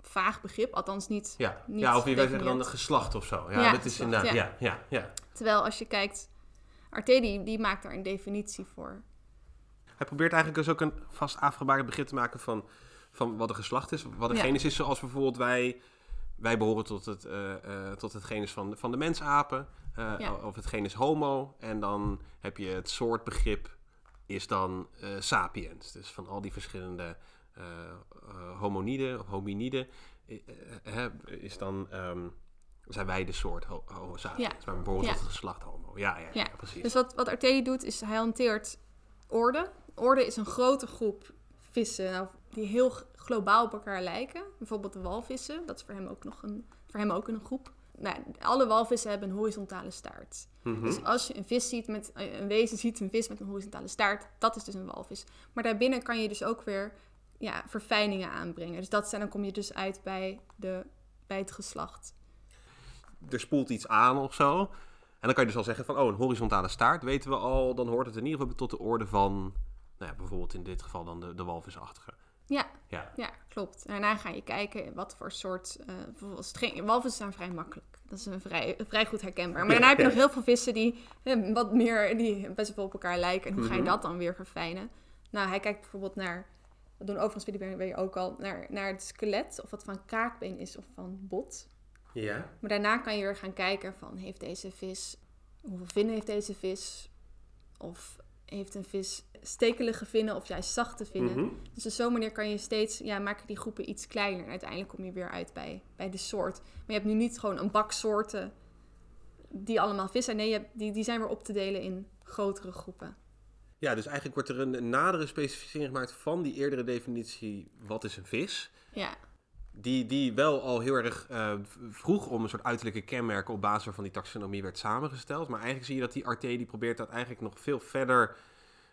vaag begrip, althans niet. Ja, niet ja of je weet dan een geslacht of zo. Ja, dat is inderdaad. Ja. Ja, ja, Terwijl als je kijkt, Artedi die maakt daar een definitie voor. Hij probeert eigenlijk dus ook een vast afgebakend begrip te maken van, van wat een geslacht is, wat een genus is, zoals bijvoorbeeld wij. Wij behoren tot het, uh, uh, tot het genus van, van de mensapen, uh, of het genus homo. En dan heb je het soortbegrip, is dan sapiens. Dus van al die verschillende homoniden of hominiden is dan, um, zijn wij de soort ho homo sapiens. Ja. Maar bijvoorbeeld ja. het geslacht homo. Ja, ja, ja. precies. Dus wat, wat Artedi doet, is hij hanteert orde. Orde is een grote groep vissen die heel globaal op elkaar lijken. Bijvoorbeeld de walvissen, dat is voor hem ook nog een, voor hem ook een groep. Nou, alle walvissen hebben een horizontale staart. Mm -hmm. Dus als je een vis ziet met een wezen ziet een vis met een horizontale staart, dat is dus een walvis. Maar daarbinnen kan je dus ook weer ja, verfijningen aanbrengen. Dus dat zijn, dan kom je dus uit bij, de, bij het geslacht. Er spoelt iets aan of zo. En dan kan je dus al zeggen van, oh, een horizontale staart, weten we al, dan hoort het in ieder geval tot de orde van, nou ja, bijvoorbeeld in dit geval dan de, de walvisachtige. Ja, ja. ja, klopt. Daarna ga je kijken wat voor soort, uh, bijvoorbeeld walvissen zijn vrij makkelijk. Dat is een vrij, vrij goed herkenbaar. Maar daarna heb je nog heel veel vissen die wat meer, die best wel op elkaar lijken. En hoe ga je mhm. dat dan weer verfijnen? Nou, hij kijkt bijvoorbeeld naar dat doen overigens je ook al naar, naar het skelet, of wat van kaakbeen is of van bot. Ja. Maar daarna kan je weer gaan kijken van, heeft deze vis, hoeveel vinnen heeft deze vis? Of heeft een vis stekelige vinnen of juist zachte vinnen? Mm Dus op zo'n manier kan je steeds, ja, maken die groepen iets kleiner. En uiteindelijk kom je weer uit bij, bij de soort. Maar je hebt nu niet gewoon een bak soorten die allemaal vis zijn. Nee, je hebt, die, die zijn weer op te delen in grotere groepen. Ja, dus eigenlijk wordt er een, nadere specificering gemaakt van die eerdere definitie, wat is een vis? Ja. Die, die wel al heel erg uh, vroeg om een soort uiterlijke kenmerken op basis waarvan die taxonomie werd samengesteld. Maar eigenlijk zie je dat die RT die probeert dat eigenlijk nog veel verder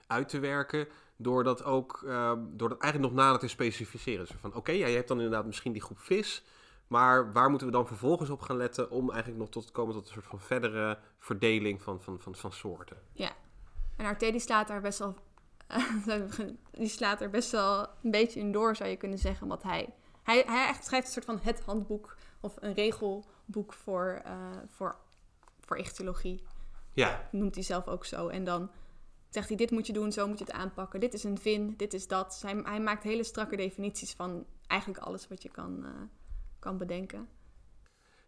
uit te werken. Door dat ook, uh, door dat eigenlijk nog nader te specificeren. Dus van oké, ja, je hebt dan inderdaad misschien die groep vis. Maar waar moeten we dan vervolgens op gaan letten om eigenlijk nog tot te komen tot een soort van verdere verdeling van, van, van, van soorten? Ja, en Arte die slaat daar best wel... <laughs> die slaat er best wel een beetje in door, zou je kunnen zeggen. Want hij, hij, hij echt schrijft een soort van het handboek... of een regelboek voor, uh, voor, voor ichthyologie. Ja. Noemt hij zelf ook zo. En dan zegt hij, dit moet je doen, zo moet je het aanpakken. Dit is een vin, dit is dat. Hij, hij maakt hele strakke definities van eigenlijk alles wat je kan, uh, kan bedenken.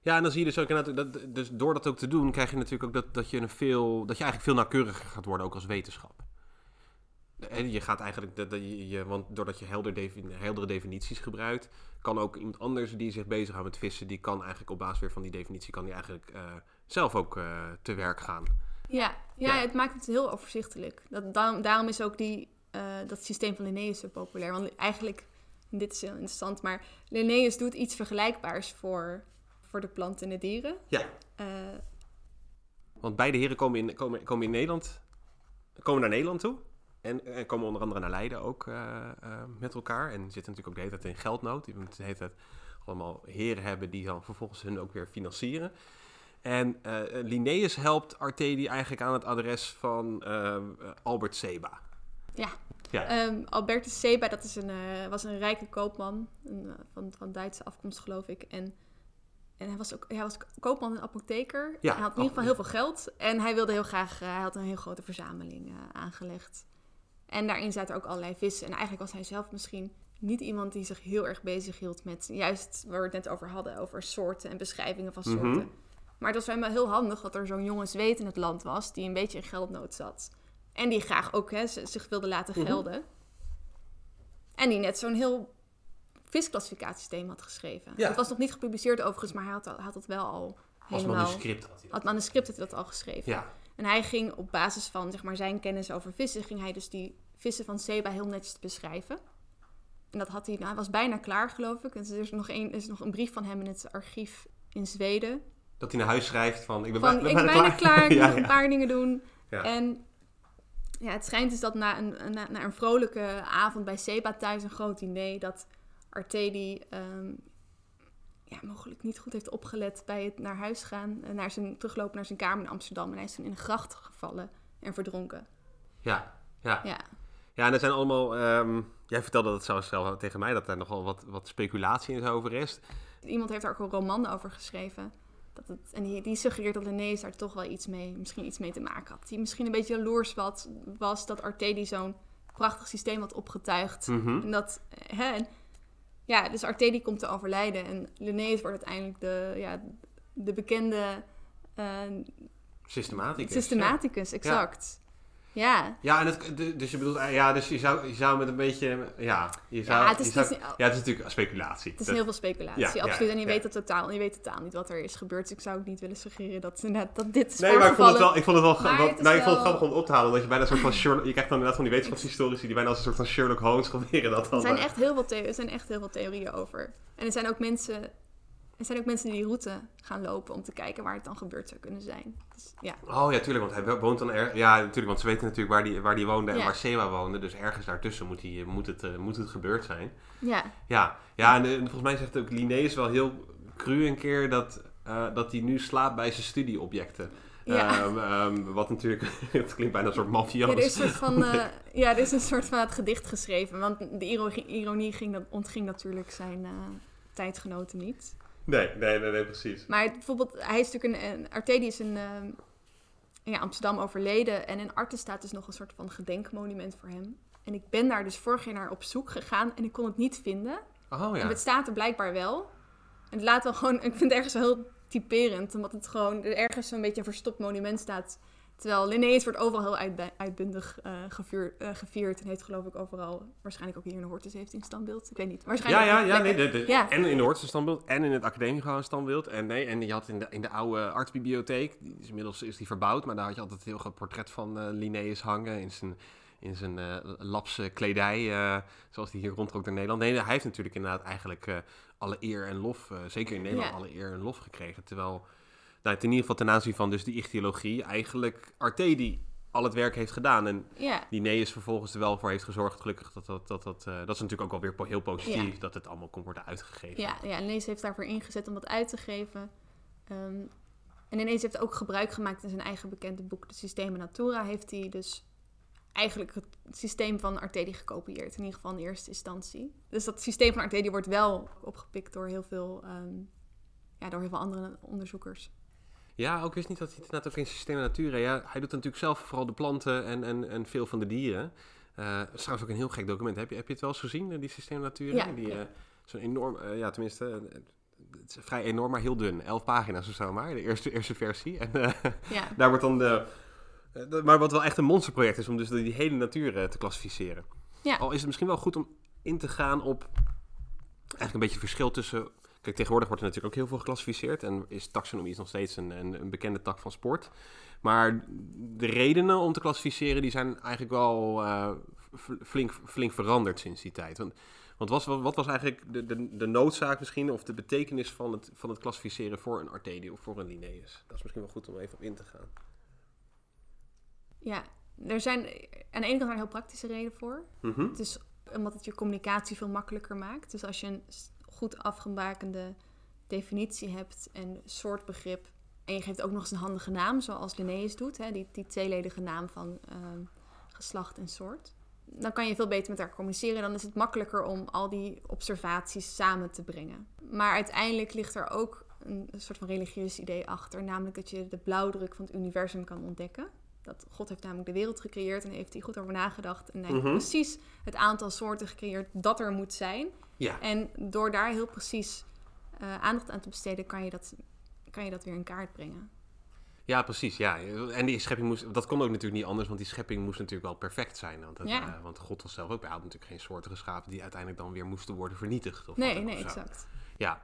Ja, en dan zie je dus ook inderdaad, dat, dus door dat ook te doen, krijg je natuurlijk ook dat, dat, je, een veel, dat je eigenlijk veel nauwkeuriger gaat worden, ook als wetenschap. En je gaat eigenlijk, dat, je, je, want doordat je helder heldere definities gebruikt, kan ook iemand anders die zich bezighoudt met vissen, die kan eigenlijk op basis weer van die definitie, kan die eigenlijk uh, zelf ook uh, te werk gaan. Ja, ja, ja, het maakt het heel overzichtelijk. Dat, daarom, daarom is ook die, uh, dat systeem van Linnaeus zo populair. Want eigenlijk, dit is heel interessant, maar Linnaeus doet iets vergelijkbaars voor voor de planten en de dieren. Ja. Uh, Want beide heren komen in, komen, komen in Nederland, komen naar Nederland toe. En, en komen onder andere naar Leiden ook uh, uh, met elkaar. En zitten natuurlijk ook de hele tijd in geldnood. Die moeten de hele tijd allemaal heren hebben die dan vervolgens hun ook weer financieren. En Linnaeus helpt Artedi eigenlijk aan het adres van Albert Seba. Ja, Ja. Um, Albertus Seba, dat is een, was een rijke koopman een, van, van Duitse afkomst, geloof ik. En en hij was ook hij was koopman en apotheker. Ja, hij had in ieder geval heel veel geld. En hij wilde heel graag, uh, hij had een heel grote verzameling uh, aangelegd. En daarin zaten ook allerlei vissen. En eigenlijk was hij zelf misschien niet iemand die zich heel erg bezig hield met, juist waar we het net over hadden, over soorten en beschrijvingen van soorten. Mhm. Maar het was wel heel handig dat er zo'n jonge zweet in het land was die een beetje in geldnood zat. En die graag ook hè, zich wilde laten mhm. gelden. En die net zo'n heel visclassificatiesysteem had geschreven. Het was nog niet gepubliceerd overigens, maar hij had, had het wel al helemaal... Als manuscript had hij dat. Had manuscript had hij dat al geschreven. Ja. En hij ging op basis van zeg maar, zijn kennis over vissen... ging hij dus die vissen van Seba heel netjes beschrijven. En dat had hij... Nou, hij was bijna klaar, geloof ik. En er is nog een, er is nog een brief van hem in het archief in Zweden. Dat hij naar huis schrijft van... Ik ben, van, ik ben bijna klaar, ik moet een paar dingen doen. En ja, het schijnt dus dat na een, na, na een vrolijke avond bij Seba thuis... een groot diner... dat Artedi um, ja, mogelijk niet goed heeft opgelet bij het naar huis gaan. Uh, naar zijn, teruglopen naar zijn kamer in Amsterdam. En hij is toen in een gracht gevallen en verdronken. Ja, ja. Ja, ja en er zijn allemaal... Um, jij vertelde dat zelfs tegen mij, dat er nogal wat, wat speculatie in over is. Iemand heeft daar ook een roman over geschreven. Dat het, en die, die suggereert dat Linnaeus daar toch wel iets mee, misschien iets mee te maken had. Die misschien een beetje jaloers was, was dat Artedi zo'n prachtig systeem had opgetuigd. Mm En dat... Hè, ja, dus Artedi komt te overlijden. En Linnaeus wordt uiteindelijk de, ja, de bekende... Uh, systematicus. Systematicus, exact. Ja. Ja, en het, dus je bedoelt, eh, ja, dus je zou, je zou met een beetje, ja, je zou, ja, het is, zou, ja, het is natuurlijk speculatie. Het is heel veel speculatie, absoluut. en je weet het totaal, je weet totaal niet wat er is gebeurd. Dus ik zou ook niet willen suggereren dat, dat dit is Nee, maar ik vond het wel, ik vond het wel, wat, nou, ik vond het grappig om op te halen, dat je bijna een soort van Sherlock, je krijgt dan inderdaad van die wetenschapshistorici die bijna als een soort van Sherlock Holmes proberen dat dan. Er zijn echt heel veel, er zijn echt heel veel theorieën over. En er zijn ook mensen er zijn ook mensen die die route gaan lopen om te kijken waar het dan gebeurd zou kunnen zijn. Dus, ja. Oh ja, tuurlijk, want hij woont dan er. Ja, natuurlijk, want ze weten natuurlijk waar die, waar die woonde en waar Sewa woonde. Dus ergens daartussen moet, die, moet, het, uh, moet het gebeurd zijn. Ja. Ja, ja en, volgens mij zegt ook Linnaeus wel heel cru een keer dat, uh, dat hij nu slaapt bij zijn studieobjecten. Ja. Um, um, wat natuurlijk, <laughs> het klinkt bijna een soort maffia. Ja, er is een soort van, uh, <laughs> ja, er is een soort van het gedicht geschreven. Want de ironie, ironie ging, ontging natuurlijk zijn tijdgenoten niet. Nee, nee, nee, nee, precies. Maar bijvoorbeeld, hij is natuurlijk een, een Artedi is in, ja, Amsterdam overleden. En in Artes staat dus nog een soort van gedenkmonument voor hem. En ik ben daar dus vorig jaar naar op zoek gegaan en ik kon het niet vinden. Oh ja. En het staat er blijkbaar wel. En het laat wel gewoon, ik vind het ergens wel heel typerend, omdat het gewoon ergens zo'n beetje een verstopt monument staat Terwijl Linnaeus wordt overal heel uitbundig uh, gevierd en heeft geloof ik overal, waarschijnlijk ook hier in de Hortus heeft in standbeeld. Ik weet niet. Waarschijnlijk ja, ja, ja, nee, de, ja. En in de Hortus standbeeld en in het academie standbeeld. En, nee, en je had in de, in de oude artsbibliotheek, die is inmiddels is die verbouwd, maar daar had je altijd een heel groot portret van uh, Linnaeus hangen in zijn, in zijn uh, lapse kledij, zoals die hier rondtrok door Nederland. Nee, hij heeft natuurlijk inderdaad eigenlijk alle eer en lof, zeker in Nederland, alle eer en lof gekregen. Terwijl nou, in ieder geval ten aanzien van dus die ichthyologie, eigenlijk Artedi al het werk heeft gedaan. En ja. die Neus vervolgens er wel voor heeft gezorgd, gelukkig, dat dat, dat, dat, uh, dat is natuurlijk ook alweer heel positief, dat het allemaal kon worden uitgegeven. Ja, ja Nees heeft daarvoor ingezet om dat uit te geven. Um, en Ineens heeft ook gebruik gemaakt in zijn eigen bekende boek, De Systemen Natura, heeft hij dus eigenlijk het systeem van Artedi gekopieerd, in ieder geval in eerste instantie. Dus dat systeem van Artedi wordt wel opgepikt door heel veel, um, ja, door heel veel andere onderzoekers. Ja, ook wist niet dat hij het inderdaad ook in systemen natura. Ja, hij doet natuurlijk zelf vooral de planten en, en, en veel van de dieren. Uh, dat is trouwens ook een heel gek document. Heb je, heb je het wel eens gezien, eh, die systeem natura? Ja, die, uh, Zo'n enorm, uh, ja tenminste, het is vrij enorm, maar heel dun. Elf pagina's of zo maar, de eerste, eerste versie. En ja. <laughs> daar wordt dan de... maar wat wel echt een monsterproject is om dus die hele natuur te klassificeren. Ja. Al is het misschien wel goed om in te gaan op eigenlijk een beetje het verschil tussen Kijk, tegenwoordig wordt er natuurlijk ook heel veel geclassificeerd. En is taxonomie is nog steeds een, een, een, bekende tak van sport. Maar de redenen om te klassificeren, die zijn eigenlijk wel uh, flink, flink veranderd sinds die tijd. Want, want was, wat was eigenlijk de, de, de noodzaak misschien, of de betekenis van het, van het klassificeren voor een Artedi of voor een Linnaeus? Dat is misschien wel goed om even op in te gaan. Ja, er zijn aan de ene kant een heel praktische reden voor. Mm Het is omdat het je communicatie veel makkelijker maakt. Dus als je een goed afgebakende definitie hebt en soortbegrip. En je geeft ook nog eens een handige naam, zoals Linnaeus doet, hè, die, die tweeledige naam van ehm, geslacht en soort. dan kan je veel beter met haar communiceren. Dan is het makkelijker om al die observaties samen te brengen. Maar uiteindelijk ligt er ook een soort van religieus idee achter. Namelijk dat je de blauwdruk van het universum kan ontdekken. Dat God heeft namelijk de wereld gecreëerd en heeft hij goed over nagedacht. En hij heeft mhm. precies het aantal soorten gecreëerd dat er moet zijn. Ja. En door daar heel precies uh, aandacht aan te besteden, kan je, dat, kan je dat weer in kaart brengen. Ja, precies. Ja. En die schepping moest, dat kon ook natuurlijk niet anders, want die schepping moest natuurlijk wel perfect zijn. Want, ja. uh, want God was zelf ook, hij had natuurlijk geen soorten geschapen die uiteindelijk dan weer moesten worden vernietigd. Of nee, nee, exact. Ja.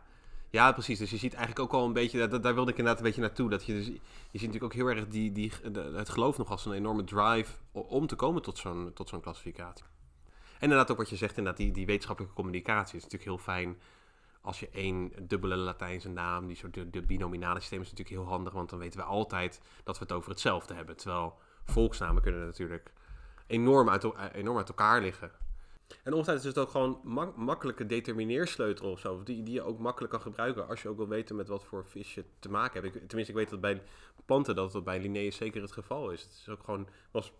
ja, precies. Dus je ziet eigenlijk ook al een beetje, dat, daar wilde ik inderdaad een beetje naartoe. Dat je, dus, je ziet natuurlijk ook heel erg die, die, het geloof nog als een enorme drive om te komen tot zo'n tot zo'n klassificatie. En inderdaad ook wat je zegt, inderdaad, die, die wetenschappelijke communicatie is natuurlijk heel fijn als je één dubbele Latijnse naam, die soort de, binominale systeem is natuurlijk heel handig, want dan weten we altijd dat we het over hetzelfde hebben. Terwijl volksnamen kunnen natuurlijk enorm uit, enorm uit elkaar liggen. En ongetwijfeld is het ook gewoon makkelijke determineersleutel of zo, die, die je ook makkelijk kan gebruiken als je ook wil weten met wat voor vis je te maken hebt. tenminste, ik weet dat bij planten dat dat bij Linnaeus zeker het geval is. Het is ook gewoon, was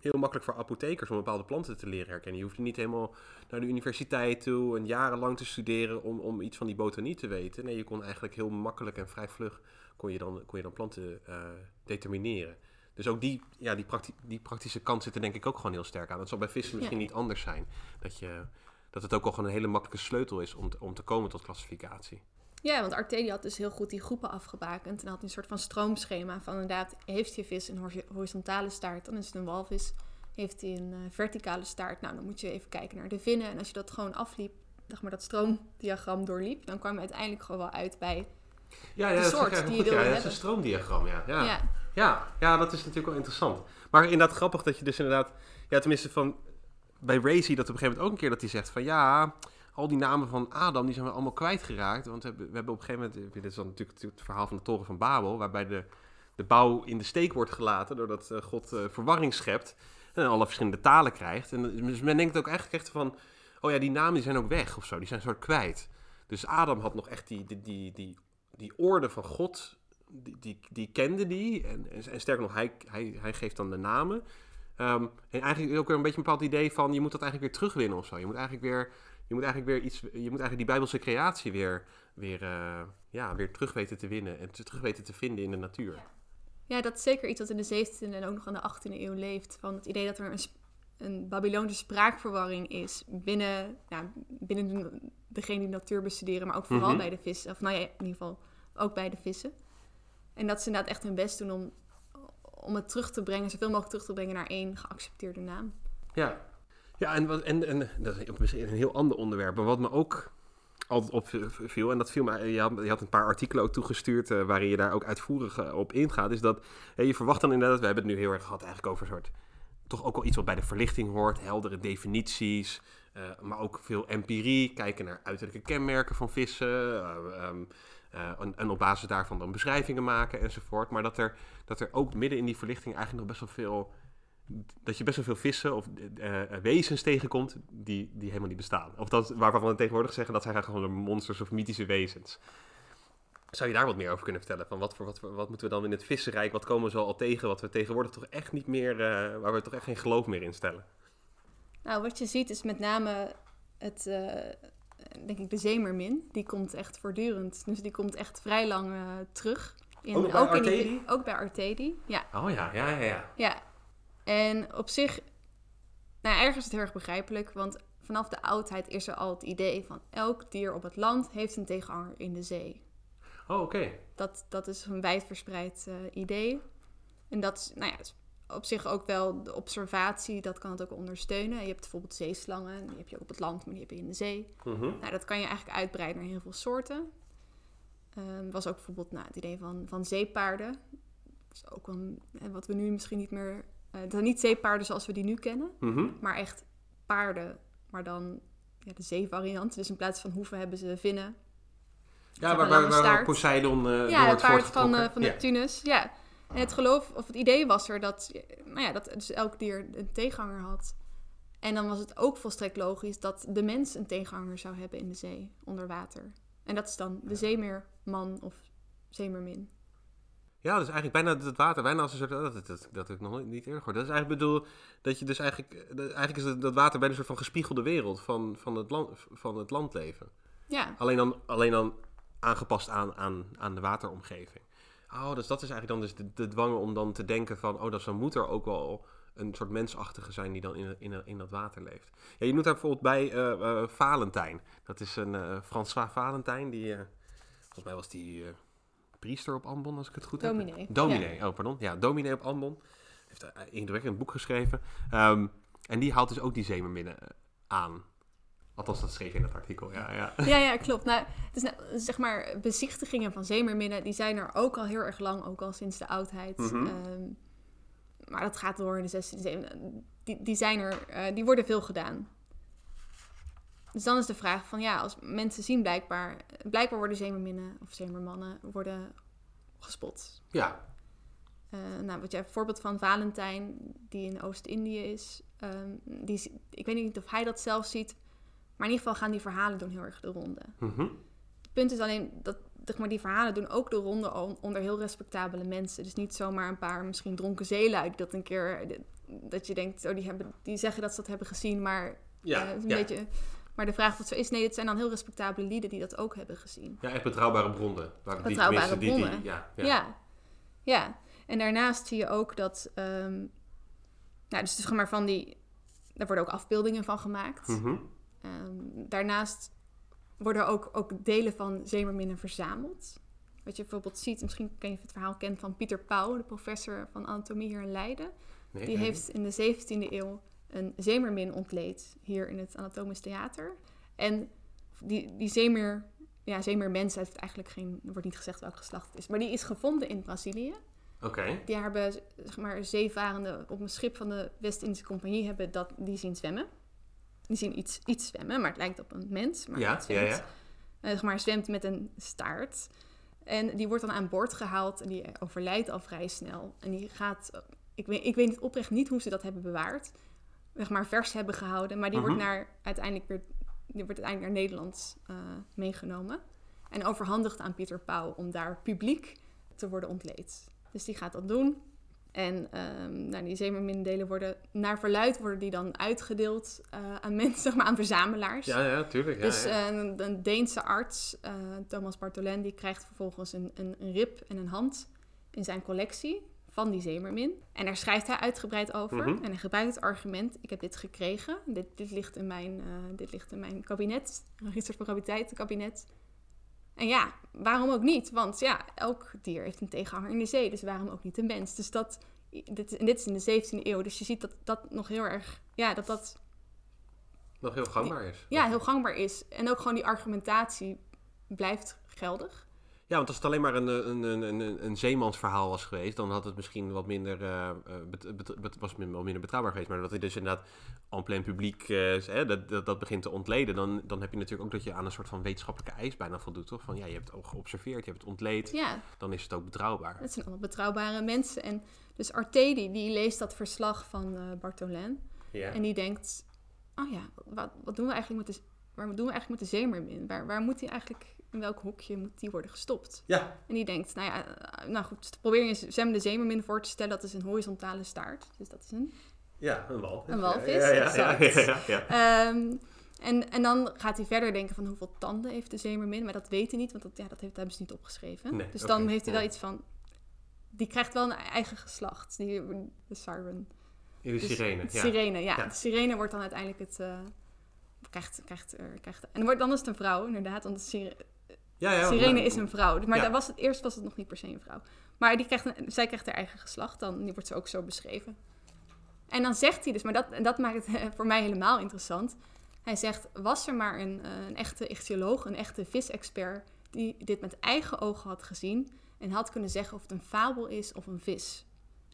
heel makkelijk voor apothekers om bepaalde planten te leren herkennen. Je hoeft niet helemaal naar de universiteit toe en jarenlang te studeren om, om iets van die botanie te weten. Nee, je kon eigenlijk heel makkelijk en vrij vlug kon je dan, kon je dan planten uh, determineren. Dus ook die, ja, die, prakti die praktische kant zit er denk ik ook gewoon heel sterk aan. Dat zal bij vissen misschien niet anders zijn. Dat, je, dat het ook al gewoon een hele makkelijke sleutel is om te, om te komen tot klassificatie. Ja, want Artedi had dus heel goed die groepen afgebakend. En had een soort van stroomschema van inderdaad, heeft je vis een horizontale staart, dan is het een walvis. Heeft hij een uh, verticale staart, nou dan moet je even kijken naar de vinnen. En als je dat gewoon afliep, zeg maar dat stroomdiagram doorliep, dan kwam je uiteindelijk gewoon wel uit bij ja, ja, de soort dat die je wilde ja, dat is een stroomdiagram, ja. Ja. ja. ja. Ja, dat is natuurlijk wel interessant. Maar inderdaad grappig dat je dus inderdaad, ja tenminste van, bij zie dat op een gegeven moment ook een keer dat hij zegt van ja al die namen van Adam, die zijn we allemaal kwijtgeraakt. Want we hebben, op een gegeven moment, dit is dan natuurlijk het verhaal van de toren van Babel, waarbij de, de bouw in de steek wordt gelaten doordat uh, God uh, verwarring schept en alle verschillende talen krijgt. En dus men denkt ook eigenlijk echt van, oh ja, die namen die zijn ook weg of zo, die zijn soort kwijt. Dus Adam had nog echt die, die, die, die, die orde van God, die, die, die kende die. En, en, sterker nog, hij, hij, hij geeft dan de namen. Um, en eigenlijk ook weer een beetje een bepaald idee van, je moet dat eigenlijk weer terugwinnen of zo. Je moet eigenlijk weer je moet eigenlijk weer iets, je moet eigenlijk die Bijbelse creatie weer, weer, uh, ja, weer terug weten te winnen en terug weten te vinden in de natuur. Ja, dat is zeker iets wat in de 17e en ook nog in de 18e eeuw leeft. Van het idee dat er een, een Babylonische spraakverwarring is binnen, ja, binnen de, degene die natuur bestuderen, maar ook vooral mhm. bij de vissen. Of nou ja, in ieder geval ook bij de vissen. En dat ze inderdaad echt hun best doen om, om het terug te brengen, zoveel mogelijk terug te brengen naar één geaccepteerde naam. Ja, ja, en, en, en dat is misschien een heel ander onderwerp. Maar wat me ook altijd opviel, en dat viel me, je had, je had een paar artikelen ook toegestuurd uh, waarin je daar ook uitvoerig uh, op ingaat, is dat je verwacht dan inderdaad, we hebben het nu heel erg gehad eigenlijk over een soort, toch ook wel iets wat bij de verlichting hoort, heldere definities, uh, maar ook veel empirie, kijken naar uiterlijke kenmerken van vissen, um, en, en, op basis daarvan dan beschrijvingen maken enzovoort. Maar dat er, dat er ook midden in die verlichting eigenlijk nog best wel veel dat je best wel veel vissen of uh, wezens tegenkomt die, die helemaal niet bestaan. Of dat, waarvan we tegenwoordig zeggen dat zijn gewoon monsters of mythische wezens. Zou je daar wat meer over kunnen vertellen? Van wat, voor, wat, wat moeten we dan in het vissenrijk, wat komen we zo al tegen, wat we tegenwoordig toch echt niet meer, uh, waar we toch echt geen geloof meer in stellen? Nou, wat je ziet is met name het, denk ik, de zeemermin. Die komt echt voortdurend, dus die komt echt vrij lang terug. In, ook bij ook? In ook bij Artedi, ja. Oh ja, ja, ja. Ja, ja en op zich, nou ergens is het heel erg begrijpelijk, want vanaf de oudheid is er al het idee van elk dier op het land heeft een tegenhanger in de zee. Oh, oké. Dat, dat is een wijdverspreid uh, idee. En dat is, nou ja, op zich ook wel de observatie, dat kan het ook ondersteunen. Je hebt bijvoorbeeld zeeslangen, die heb je ook op het land, maar die heb je in de zee. Mm nou, dat kan je eigenlijk uitbreiden naar heel veel soorten. Um, was ook bijvoorbeeld nou, het idee van, van zeepaarden. Dat is ook een, wat we nu misschien niet meer dat zijn niet zeepaarden zoals we die nu kennen, mhm. maar echt paarden, maar dan ja, de zeevariant. Dus in plaats van hoeven hebben ze vinnen. Ja, waar, waar, waar Poseidon uh, Ja, het paard van, uh, van Neptunus. Ja. En het geloof, of het idee was er dat, nou ja, dat dus elk dier een tegenhanger had. En dan was het ook volstrekt logisch dat de mens een tegenhanger zou hebben in de zee, onder water. En dat is dan de zeemeerman of zeemermin. Ja, dus eigenlijk bijna het water, bijna als een soort, oh, dat, dat, dat, ik nog niet eerder gehoord. Dat is eigenlijk bedoel, dat je dus eigenlijk, eigenlijk is dat water bijna een soort van gespiegelde wereld van, van, het, land, van het landleven. Ja. Alleen dan, alleen dan aangepast aan, aan, aan de wateromgeving. Oh, dus dat is eigenlijk dan dus de, de dwang om dan te denken van, oh, dat zo moet er ook wel een soort mensachtige zijn die dan in, in, in dat water leeft. Ja, je noemt daar bijvoorbeeld bij uh, Valentijn. Dat is een uh, François Valentijn, die, volgens mij was die priester op Ambon, als ik het goed Dominee. heb. Dominee. oh pardon. Ja, dominee op Ambon. Heeft een indrukwekkend boek geschreven. Um, en die haalt dus ook die zeemerminnen aan. Althans, dat schreef je in het artikel, ja. Ja, <laughs> ja, ja klopt. Nou, dus, nou, zeg maar, bezichtigingen van zeemerminnen, die zijn er ook al heel erg lang, ook al sinds de oudheid. Mm -hmm. maar dat gaat door in de 16e eeuw. Die, die zijn er, uh, die worden veel gedaan. Dus dan is de vraag van, ja, als mensen zien blijkbaar, blijkbaar worden zeemerminnen of zeemermannen worden gespot. Ja. Uh, nou, wat jij voorbeeld van Valentijn, die in Oost-Indië is, um, die, ik weet niet of hij dat zelf ziet, maar in ieder geval gaan die verhalen doen heel erg de ronde. Mm Het punt is alleen dat zeg maar, die verhalen doen ook de ronde onder heel respectabele mensen. Dus niet zomaar een paar misschien dronken zeelui dat een keer... Dat je denkt, oh, die, hebben, die zeggen dat ze dat hebben gezien, maar ja, uh, een ja. beetje... Maar de vraag het zo is, nee, het zijn dan heel respectabele lieden die dat ook hebben gezien. Ja, echt betrouwbare bronnen. Waar betrouwbare die, bronnen. Die, die, ja, ja. ja, ja. En daarnaast zie je ook dat, um, nou, dus zeg maar van die, daar worden ook afbeeldingen van gemaakt. Mm -hmm. Um, daarnaast worden ook, ook delen van zeemerminnen verzameld. Wat je bijvoorbeeld ziet, misschien ken je het verhaal kent van Pieter Pauw, de professor van anatomie hier in Leiden. Nee, die nee. heeft in de 17e eeuw een zeemermin ontleed hier in het Anatomisch Theater. En die, die zeemer, ja, zeemermens heeft eigenlijk geen, er wordt niet gezegd welk geslacht het is, maar die is gevonden in Brazilië. Oké. Okay. Die hebben, zeg maar, zeevarenden op een schip van de West-Indische Compagnie hebben dat, die zien zwemmen. Die zien iets, iets zwemmen, maar het lijkt op een mens. Maar ja, het zwemt, ja, ja. Uh, zeg maar, zwemt met een staart. En die wordt dan aan boord gehaald en die overlijdt al vrij snel. En die gaat, ik weet, ik weet niet oprecht niet hoe ze dat hebben bewaard. Zeg maar vers hebben gehouden. Maar die Mhm. wordt naar, uiteindelijk weer, die wordt uiteindelijk naar Nederland uh, meegenomen. En overhandigd aan Pieter Pauw om daar publiek te worden ontleed. Dus die gaat dat doen. En um, nou, die zeemermindelen worden, naar verluid worden die dan uitgedeeld uh, aan <laughs> mensen, zeg maar aan verzamelaars. Ja, ja, tuurlijk. Ja, dus ja. uh, een, een Deense arts, uh, Thomas Bartholin, die krijgt vervolgens een, een, een, rib en een hand in zijn collectie van die zeemermin. En daar schrijft hij uitgebreid over. Mhm. En hij gebruikt het argument, ik heb dit gekregen. Dit, dit, ligt, in mijn, uh, dit ligt in mijn kabinet, <laughs> register voor kabinet. En ja, waarom ook niet? Want ja, elk dier heeft een tegenhanger in de zee. Dus waarom ook niet een mens? Dus dat, dit, en dit is in de 17e eeuw. Dus je ziet dat dat nog heel erg, ja, dat dat... Nog heel gangbaar is. Ja, heel gangbaar is. En ook gewoon die argumentatie blijft geldig. Ja, want als het alleen maar een, een, een, een, een zeemansverhaal was geweest, dan had het misschien wat minder, uh, bet, bet, bet, was wat minder betrouwbaar geweest. Maar dat hij dus inderdaad en plein publiek uh, dat, dat, dat begint te ontleden, dan, dan heb je natuurlijk ook dat je aan een soort van wetenschappelijke eis bijna voldoet, toch? Van ja, je hebt het ook geobserveerd, je hebt het ontleed, ja. dan is het ook betrouwbaar. Het zijn allemaal betrouwbare mensen. En dus Artedi, die leest dat verslag van uh, ja. en die denkt, oh ja, wat, wat doen we eigenlijk met de, waar doen we eigenlijk met de zeemermin? Waar, waar moet hij eigenlijk in welk hokje moet die worden gestopt? Ja. En die denkt, nou ja, nou goed, probeer je zwemmende zeemermin voor te stellen. Dat is een horizontale staart. Dus dat is een... Ja, een walvis. Een walvis, ja, ja. Ja, um, en, en dan gaat hij verder denken van hoeveel tanden heeft de zeemermin. Maar dat weet hij niet, want dat, ja, dat heeft, hebben ze niet opgeschreven. Nee, dus okay, dan heeft hij wel iets van... Die krijgt wel een eigen geslacht. Die, de siren. De dus sirene, de ja. sirene, ja. De sirene wordt dan uiteindelijk het... Uh, krijgt, krijgt, krijgt, en wordt, dan is het een vrouw, inderdaad. Want de sirene, ja, ja, Sirene maar, is een vrouw. Maar daar was het, eerst was het nog niet per se een vrouw. Maar die krijgt een, zij krijgt haar eigen geslacht dan. Die wordt ze ook zo beschreven. En dan zegt hij dus, maar dat, dat maakt het voor mij helemaal interessant. Hij zegt, was er maar een, een echte ichthyoloog, een echte visexpert... die dit met eigen ogen had gezien... en had kunnen zeggen of het een fabel is of een vis.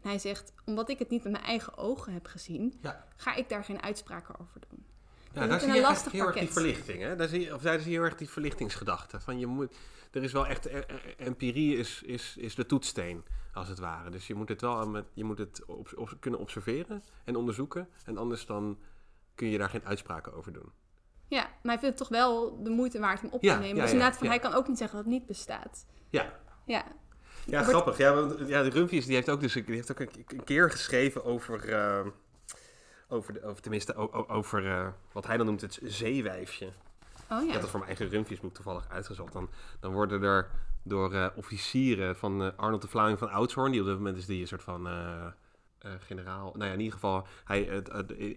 En hij zegt, omdat ik het niet met mijn eigen ogen heb gezien... Ga ik daar geen uitspraken over doen. Ja, daar zie je echt heel erg die verlichting. Hè? Daar, zie je, of daar zie je heel erg die verlichtingsgedachte. Van je moet, er is wel echt, empirie is, is, is de toetssteen, als het ware. Dus je moet het wel met, je moet het op, op, kunnen observeren en onderzoeken. En anders dan kun je daar geen uitspraken over doen. Ja, maar hij vindt het toch wel de moeite waard om op te ja, nemen. ja, dus inderdaad, van, ja. hij kan ook niet zeggen dat het niet bestaat. Ja. Ja. Ja, grappig. Ja, want, ja, de Rumphius die heeft ook, dus, die heeft ook een, keer geschreven over, uh, over, de, over tenminste over uh, wat hij dan noemt het zeewijfje. Oh, ja. Ik heb dat voor mijn eigen Rumphiusboek toevallig uitgezocht. Dan, dan worden er door uh, officieren van Arnold de Vlaming van Oudshoorn, die op dit moment is die een soort van generaal, nou ja, in ieder geval, hij,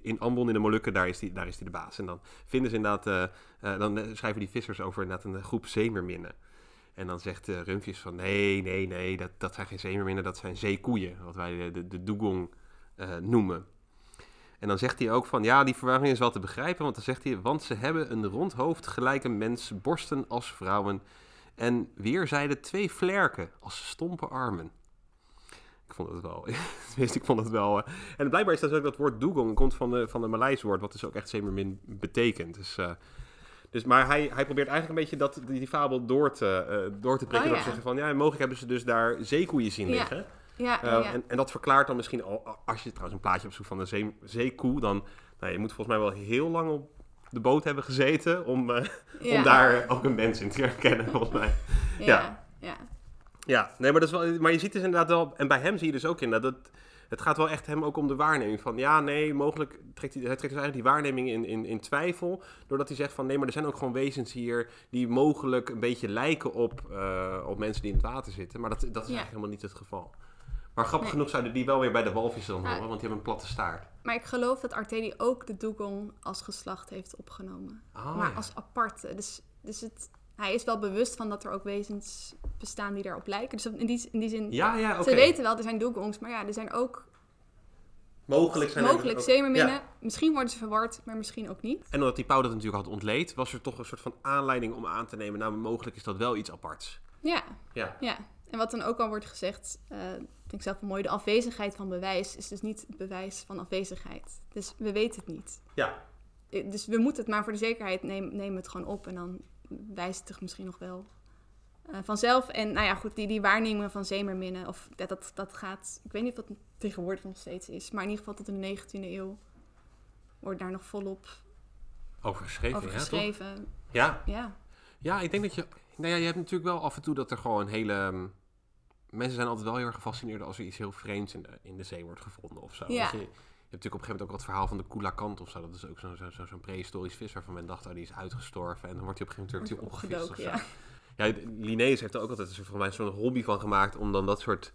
in Ambon in de Molukken, daar is hij daar is die de baas. En dan vinden ze inderdaad, dan schrijven die vissers over inderdaad een groep zeemerminnen. En dan zegt uh, Rumpjes van nee, nee, nee, dat, dat zijn geen zeemerminnen, dat zijn zeekoeien, wat wij de, de, dugong uh, noemen. En dan zegt hij ook van ja, die verwarring is wel te begrijpen, want dan zegt hij, want ze hebben een rond hoofd gelijk een mens, borsten als vrouwen en weerzijde twee vlerken als stompe armen. Ik vond het wel, <laughs> ik vond het wel. Uh, en blijkbaar is dat ook dat woord dugong, komt van de, van de Maleis woord, wat dus ook echt zeemermin betekent. Dus dus, maar hij, hij probeert eigenlijk een beetje dat, die, fabel door te, uh, door te prikken. Oh, ja. zeggen van, ja, mogelijk hebben ze dus daar zeekoeien zien liggen. Ja, uh, en, en, dat verklaart dan misschien, al, als je trouwens een plaatje opzoekt van een zee, zeekoe, dan, nou, je moet volgens mij wel heel lang op de boot hebben gezeten om, uh, om daar ook een mens in te herkennen, volgens mij. Ja, ja. Ja, nee, maar, dat is wel, maar je ziet dus inderdaad wel, en bij hem zie je dus ook in dat het gaat wel echt hem ook om de waarneming. Van ja, nee, mogelijk trekt hij, hij trekt dus eigenlijk die waarneming in, in, in twijfel. Doordat hij zegt van nee, maar er zijn ook gewoon wezens hier die mogelijk een beetje lijken op, uh, op mensen die in het water zitten. Maar dat, dat is eigenlijk helemaal niet het geval. Maar grappig genoeg zouden die wel weer bij de walvissen dan horen, want die hebben een platte staart. Maar ik geloof dat Artedi ook de dugong als geslacht heeft opgenomen. Oh, maar als aparte. Dus, dus het, hij is wel bewust van dat er ook wezens bestaan die daarop lijken. Dus in die, in die zin, ja, ja, ze weten wel, er zijn dugongs, maar ja, er zijn ook... Mogelijk zijn Mogelijk zeemerminnen. Misschien worden ze verward, maar misschien ook niet. En omdat die Pauw dat natuurlijk had ontleed, was er toch een soort van aanleiding om aan te nemen, nou, mogelijk is dat wel iets aparts. Ja, ja. ja. En wat dan ook al wordt gezegd, uh, ik denk zelf mooi, de afwezigheid van bewijs is dus niet het bewijs van afwezigheid. Dus we weten het niet. Ja. Eh, dus we moeten het maar voor de zekerheid nemen, nemen het gewoon op en dan wijst het misschien nog wel uh, vanzelf. En nou ja, goed, die, die waarnemingen van zeemerminnen, of dat, dat, dat gaat, ik weet niet of dat tegenwoordig nog steeds is, maar in ieder geval tot in de 19e eeuw wordt daar nog volop over geschreven. Over geschreven. Ja, ja. ja. Ja, ik denk dat je, nou ja, je hebt natuurlijk wel af en toe dat er gewoon hele, um, mensen zijn altijd wel heel erg gefascineerd als er iets heel vreemds in de, in de zee wordt gevonden of zo. Ja. Je, je hebt natuurlijk op een gegeven moment ook wat verhaal van de Kula of zo. Dat is ook zo'n zo, zo, zo prehistorisch vis waarvan men dacht, oh, die is uitgestorven. En dan wordt hij op een gegeven moment opgevist of zo. Ja. Ja, Linnaeus heeft er ook altijd voor mij zo'n hobby van gemaakt om dan dat soort...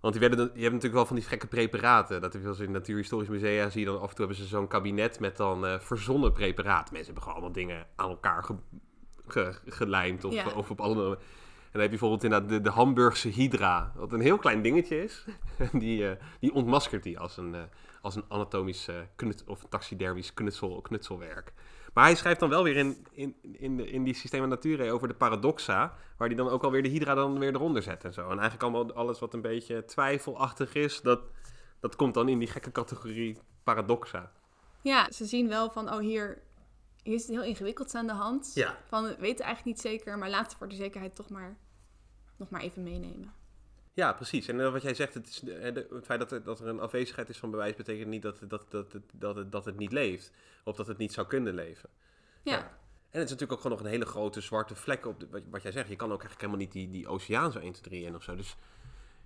Want die werden, je hebt natuurlijk wel van die gekke preparaten. Dat heb je in natuurhistorisch musea zie je dan af en toe hebben ze zo'n kabinet met dan uh, verzonnen preparaten. Mensen hebben gewoon allemaal dingen aan elkaar ge, gelijmd of, of op alle dan heb je bijvoorbeeld inderdaad de, de Hamburgse Hydra, wat een heel klein dingetje is. <laughs> die, uh, die ontmaskert die als een, uh, als een anatomisch uh, knut, of taxidermisch knutsel, knutselwerk. Maar hij schrijft dan wel weer in, in, in, de, in die Systema Naturae over de paradoxa, waar hij dan ook alweer de Hydra dan weer eronder zet en zo. En eigenlijk allemaal alles wat een beetje twijfelachtig is, dat, dat komt dan in die gekke categorie paradoxa. Ja, ze zien wel van, oh hier, hier is het heel ingewikkeld aan de hand. Ja. Van, we weten eigenlijk niet zeker, maar laten we voor de zekerheid toch maar nog maar even meenemen. Ja, precies. En uh, wat jij zegt, het, is, het feit dat er, dat er een afwezigheid is van bewijs, betekent niet dat, dat, dat, dat, dat, het, dat het niet leeft. Of dat het niet zou kunnen leven. Ja. ja. En het is natuurlijk ook gewoon nog een hele grote zwarte vlek op de, wat, wat jij zegt. Je kan ook eigenlijk helemaal niet die, die oceaan zo 1, 2, 3 in of zo. Dus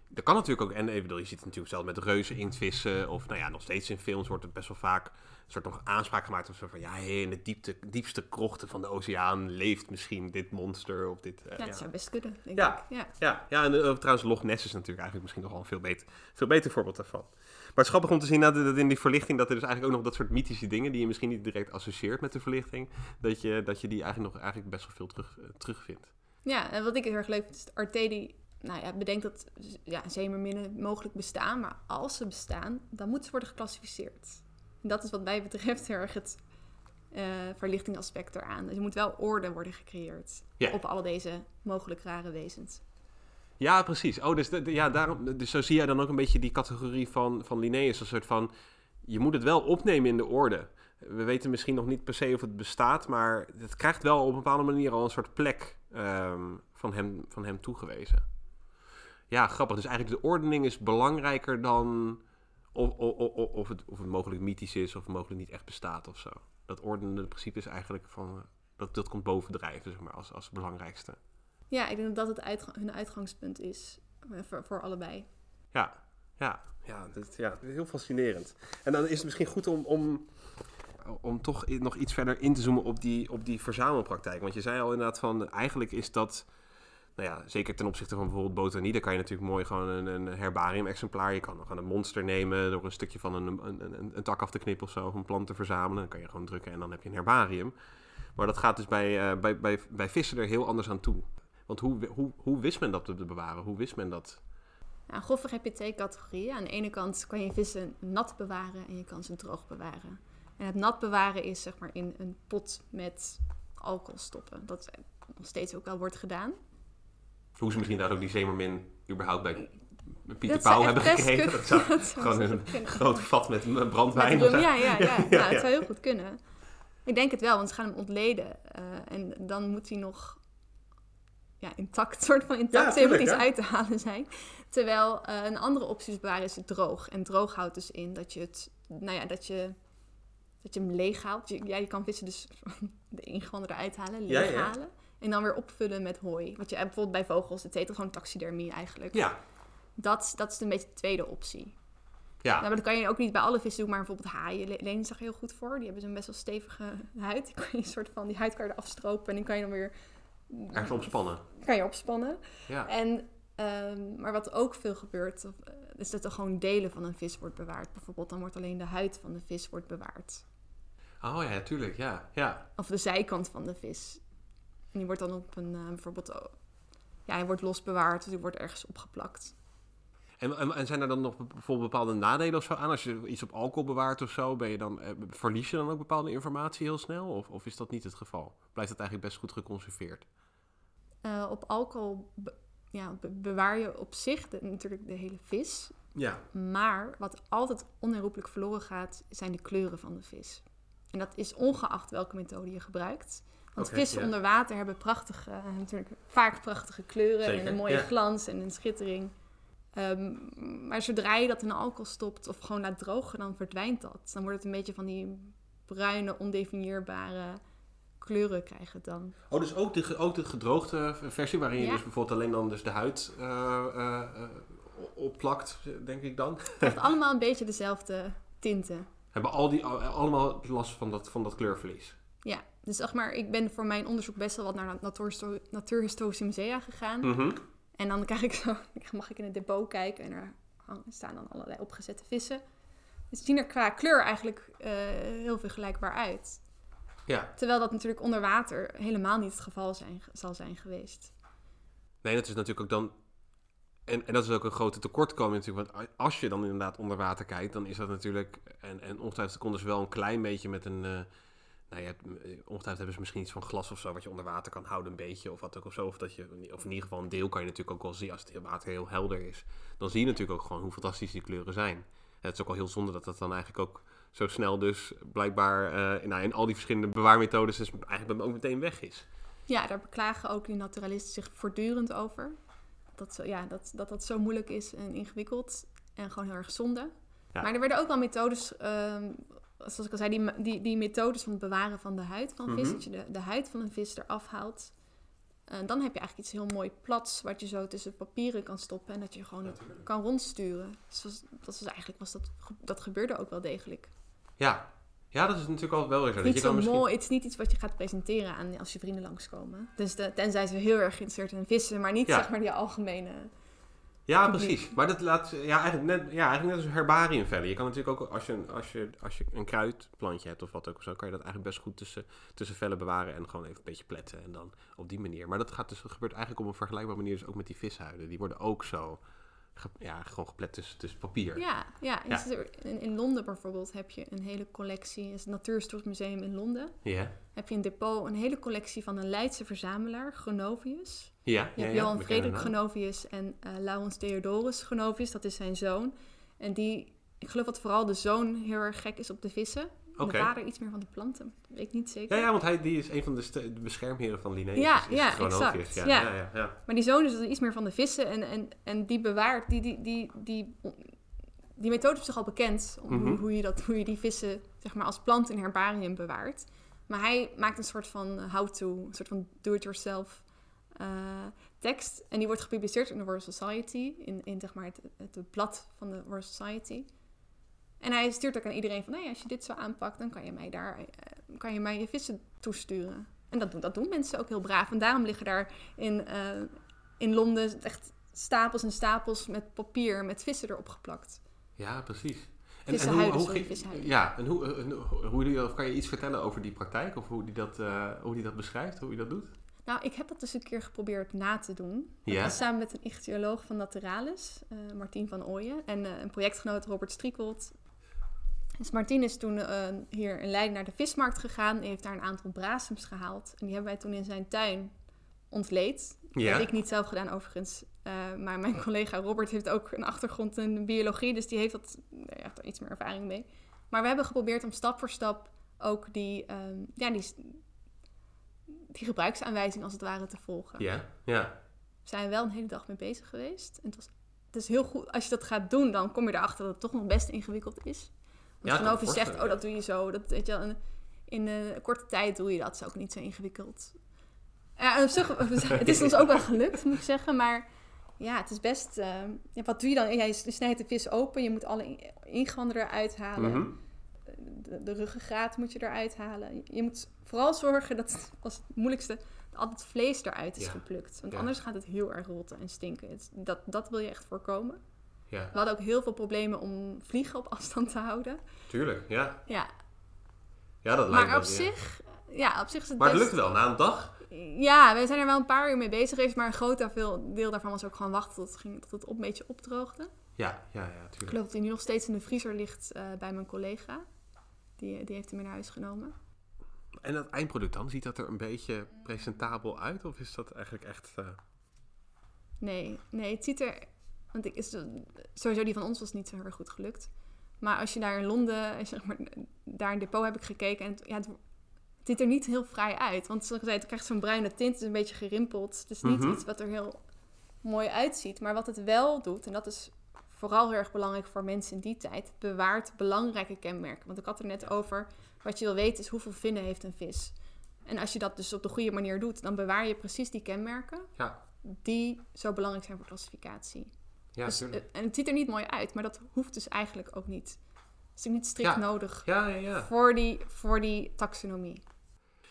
dat kan natuurlijk ook. En ik bedoel, je ziet het natuurlijk zelf met reuzen inktvissen. Of nou ja, nog steeds in films wordt het best wel vaak soort nog aanspraak gemaakt of zo van ja, in de diepte, diepste krochten van de oceaan leeft misschien dit monster of dit. Uh, ja, dat zou best kunnen. Denk ja, ik. ja, ja, ja. En uh, trouwens, Loch Ness is natuurlijk eigenlijk misschien nog wel een veel beter, veel beter voorbeeld daarvan. Maar het is grappig om te zien dat, dat in die verlichting dat er dus eigenlijk ook nog dat soort mythische dingen die je misschien niet direct associeert met de verlichting, dat je, dat je die eigenlijk nog eigenlijk best wel veel terug, uh, terugvindt. Ja, en wat ik heel erg leuk vind is Artedi nou ja, bedenkt dat ja, zeemerminnen mogelijk bestaan, maar als ze bestaan, dan moeten ze worden geclassificeerd dat is wat mij betreft heel erg het uh, verlichtingaspect eraan. Dus er moet wel orde worden gecreëerd op al deze mogelijk rare wezens. Ja, precies. Oh, dus, ja, daarom, dus zo zie jij dan ook een beetje die categorie van, van Linnaeus. Een soort van, je moet het wel opnemen in de orde. We weten misschien nog niet per se of het bestaat, maar het krijgt wel op een bepaalde manier al een soort plek um, van, hem, van hem toegewezen. Ja, grappig. Dus eigenlijk de ordening is belangrijker dan of, of, of, het, of het mogelijk mythisch is of mogelijk niet echt bestaat of zo. Dat ordenende principe is eigenlijk van, dat, dat komt bovendrijven, zeg maar, als, als belangrijkste. Ja, ik denk dat dat het hun uitgangspunt is eh, voor, voor allebei. Ja, ja, ja, dat, ja, heel fascinerend. En dan is het misschien goed om, om, om toch nog iets verder in te zoomen op die, op die verzamelpraktijk. Want je zei al inderdaad van, eigenlijk is dat nou ja, zeker ten opzichte van bijvoorbeeld botanie, dan kan je natuurlijk mooi gewoon een, een herbarium-exemplaar. Je kan nog een monster nemen door een stukje van een, een, een, tak af te knippen of zo, of een plant te verzamelen. Dan kan je gewoon drukken en dan heb je een herbarium. Maar dat gaat dus bij, uh, bij, bij, bij vissen er heel anders aan toe. Want hoe, hoe, hoe wist men dat te bewaren? Hoe wist men dat? Nou, heb je twee categorieën. Aan de ene kant kan je vissen nat bewaren en je kan ze droog bewaren. En het nat bewaren is zeg maar in een pot met alcohol stoppen. Dat nog steeds ook wel wordt gedaan. Hoe ze misschien daar ook die zeemermin überhaupt bij Pieter Pauw hebben gekregen. <laughs> Dat zou, gewoon een groot vat met brandwijn. Met ja, ja, ja. <laughs> ja, nou, het zou heel goed kunnen. Ik denk het wel, want ze gaan hem ontleden. Uh, en dan moet hij nog ja, intact, <laughs> soort van intact, ja, helemaal iets uit te halen zijn. Terwijl uh, een andere optie is bewaren is het droog. En droog houdt dus in dat je het, nou ja, dat je, dat je hem leeg haalt. Je, ja, je kan vissen dus de ingewanden eruit halen, leeg halen. En dan weer opvullen met hooi. Wat je bijvoorbeeld bij vogels, het heet gewoon taxidermie eigenlijk. Ja. Dat, dat is een beetje de tweede optie. Ja. Nou, maar dat kan je ook niet bij alle vissen doen, maar bijvoorbeeld haaien. Leen zag heel goed voor. Die hebben zo'n best wel stevige huid. Die kan je een soort van, die huid kan je eraf stropen en dan kan je dan weer... Ergens opspannen. Kan je opspannen. Ja. En, um, maar wat ook veel gebeurt, eh, is dat er gewoon delen van een vis wordt bewaard. Bijvoorbeeld dan wordt alleen de huid van de vis wordt bewaard. Oh ja, tuurlijk, ja. ja. Of de zijkant van de vis. En die wordt dan op een, uh, bijvoorbeeld, oh, ja, hij wordt losbewaard of die wordt ergens opgeplakt. En, en, en, zijn er dan nog bijvoorbeeld bepaalde nadelen of zo aan? Als je iets op alcohol bewaart of zo, ben je dan, eh, verlies je dan ook bepaalde informatie heel snel? Of, of is dat niet het geval? Blijft het eigenlijk best goed geconserveerd? Uh, op alcohol ja, bewaar je op zich de, natuurlijk de hele vis. Ja. Maar wat altijd onherroepelijk verloren gaat, zijn de kleuren van de vis. En dat is ongeacht welke methode je gebruikt. Want vissen onder water hebben prachtige, natuurlijk vaak prachtige kleuren en een mooie glans en een schittering. Ehm, maar zodra je dat in alcohol stopt of gewoon laat drogen, dan verdwijnt dat. Dan wordt het een beetje van die bruine, ondefinieerbare kleuren krijgen dan. Oh, dus ook de, ook de gedroogde versie, waarin je dus bijvoorbeeld alleen dan dus de huid uh, uh, opplakt, denk ik dan. Het heeft allemaal een beetje dezelfde tinten. <laughs> Hebben al die, allemaal last van dat, van dat kleurverlies? Ja, dus zeg maar, ik ben voor mijn onderzoek best wel wat naar natuurhistorische musea gegaan. Mhm. En dan krijg ik zo, <laughs> mag ik in het depot kijken en er staan dan allerlei opgezette vissen. Dus zien er qua kleur eigenlijk uh, heel vergelijkbaar uit. Ja. Terwijl dat natuurlijk onder water helemaal niet het geval zijn, zal zijn geweest. Nee, dat is natuurlijk ook dan. En, en dat is ook een grote tekortkoming natuurlijk. Want als je dan inderdaad onder water kijkt, dan is dat natuurlijk. En, en ongetwijfeld konden ze wel een klein beetje met een. Uh, nou, je hebt, eh, ongetwijfeld hebben ze misschien iets van glas of zo, wat je onder water kan houden, een beetje, of wat ook of zo. Of, dat je, of in ieder geval een deel kan je natuurlijk ook wel zien als het water heel helder is. Dan zie je natuurlijk ook gewoon hoe fantastisch die kleuren zijn. En het is ook wel heel zonde dat dat dan eigenlijk ook zo snel dus blijkbaar uh, nou, in al die verschillende bewaarmethodes dus eigenlijk ook meteen weg is. Ja, daar beklagen ook die naturalisten zich voortdurend over. Dat, ja, dat, dat dat zo moeilijk is en ingewikkeld en gewoon heel erg zonde. Maar er werden ook wel methodes um, zoals ik al zei, die, die, die methodes van het bewaren van de huid van vis, mhm. dat je de, de huid van een vis eraf haalt. En dan heb je eigenlijk iets heel mooi plats, wat je zo tussen papieren kan stoppen en dat je gewoon kan rondsturen. Dus was, dat was eigenlijk was dat, dat gebeurde ook wel degelijk. Ja, ja, dat is natuurlijk al wel weer zo. Niet je zo misschien... mooi, het is niet iets wat je gaat presenteren aan als je vrienden langskomen. Dus de, tenzij ze heel erg geïnteresseerd in vissen, maar niet zeg maar die algemene ja, precies. Maar dat laat ja, eigenlijk net, ja, eigenlijk net als herbariumvellen. Je kan natuurlijk ook, als je, als, je, als je een kruidplantje hebt of wat ook of zo, kan je dat eigenlijk best goed tussen, tussen vellen bewaren en gewoon even een beetje pletten. En dan op die manier. Maar dat, gaat dus, dat gebeurt eigenlijk op een vergelijkbare manier dus ook met die vishuiden. Die worden ook zo ja, gewoon geplet tussen, tussen papier. Ja, ja. In, in, Londen bijvoorbeeld heb je een hele collectie, het Natuurhistorisch Museum in Londen. Ja. Heb je een depot, een hele collectie van een Leidse verzamelaar, Gronovius. Ja, je hebt Johan Frederik Gronovius en uh, Laurens Theodorus Gronovius, dat is zijn zoon. En die, ik geloof dat vooral de zoon heel erg gek is op de vissen. Okay. De vader iets meer van de planten. Weet ik niet zeker. Ja, ja want hij die is een van de, de beschermheren van Linnaeus. Ja, ja exact. Ja, ja. Ja, ja, Maar die zoon is dus iets meer van de vissen. En, en, en die bewaart, die, die, die, die, die methode is toch al bekend. Om hoe, mhm. hoe, je dat, hoe je die vissen zeg maar, als plant in herbarium bewaart. Maar hij maakt een soort van how-to, een soort van do-it-yourself tekst. En die wordt gepubliceerd in de Royal Society, in, in zeg maar het, het, blad van de Royal Society. En hij stuurt ook aan iedereen van, nee, als je dit zo aanpakt, dan kan je mij daar, kan je mij je vissen toesturen. En dat doen, dat doen mensen ook heel braaf. En daarom liggen daar in, in Londen echt stapels en stapels met papier met vissen erop geplakt. Ja, precies. En, en hoe, hoe, ja, en hoe, hoe, of kan je iets vertellen over die praktijk? Of hoe die, dat, uh, hoe die dat beschrijft, hoe je dat doet? Nou, ik heb dat dus een keer geprobeerd na te doen. Ja. samen met een ichthyoloog van Naturalis, uh, Martien van Ooyen. En uh, een projectgenoot Robert Striekold. Dus Martien is toen hier in Leiden naar de vismarkt gegaan. En heeft daar een aantal brasems gehaald. En die hebben wij toen in zijn tuin ontleed. Ja. Dat heb ik niet zelf gedaan overigens. Uh, maar mijn <laughs> collega Robert heeft ook een achtergrond in biologie, dus die heeft, dat, heeft er iets meer ervaring mee. Maar we hebben geprobeerd om stap voor stap ook die, um, ja, die, die gebruiksaanwijzing als het ware te volgen. Ja, ja. We zijn wel een hele dag mee bezig geweest. En het, was, het is heel goed, als je dat gaat doen, dan kom je erachter dat het toch nog best ingewikkeld is. Want ja, je zegt, oh dat doe je zo, dat, weet je, in een korte tijd doe je dat, is ook niet zo ingewikkeld. Ja, op zich, het is ons ook wel gelukt, moet ik zeggen. Maar ja, het is best... Uh, ja, wat doe je dan? Ja, je snijdt de vis open. Je moet alle ingewanden eruit halen. Mhm. de, de ruggengraat moet je eruit halen. Je moet vooral zorgen, dat was het moeilijkste... dat het vlees eruit is geplukt. Want anders gaat het heel erg rotten en stinken. dat, dat wil je echt voorkomen. Ja. We hadden ook heel veel problemen om vliegen op <laughs> afstand te houden. Tuurlijk, ja. Ja. Ja, dat lijkt Maar op zich... Ja, op zich is het Maar het lukt wel, na een dag ja, we zijn er wel een paar uur mee bezig geweest, maar een groot deel daarvan was ook gewoon wachten tot het, ging, tot het op een beetje opdroogde. Ja, ja, ja, tuurlijk. Ik geloof dat hij nu nog steeds in de vriezer ligt uh, bij mijn collega. Die, die heeft hem naar huis genomen. En dat eindproduct dan, ziet dat er een beetje presentabel uit? Of is dat eigenlijk echt... Uh... Nee, nee, het ziet er... Want ik, is, sowieso die van ons was niet zo heel erg goed gelukt. Maar als je daar in Londen, zeg maar, daar in depot heb ik gekeken. En het, ja, het, ziet er niet heel vrij uit. Want zoals ik zei, het krijgt zo'n bruine tint, het is een beetje gerimpeld. Het is niet mhm. iets wat er heel mooi uitziet. Maar wat het wel doet, en dat is vooral heel erg belangrijk voor mensen in die tijd, bewaart belangrijke kenmerken. Want ik had er net over, wat je wil weten is hoeveel vinnen heeft een vis. En als je dat dus op de goede manier doet, dan bewaar je precies die kenmerken ja. die zo belangrijk zijn voor klassificatie. Ja, dus, eh, en het ziet er niet mooi uit, maar dat hoeft dus eigenlijk ook niet. Het is niet strikt nodig ja, Voor, die, voor die taxonomie.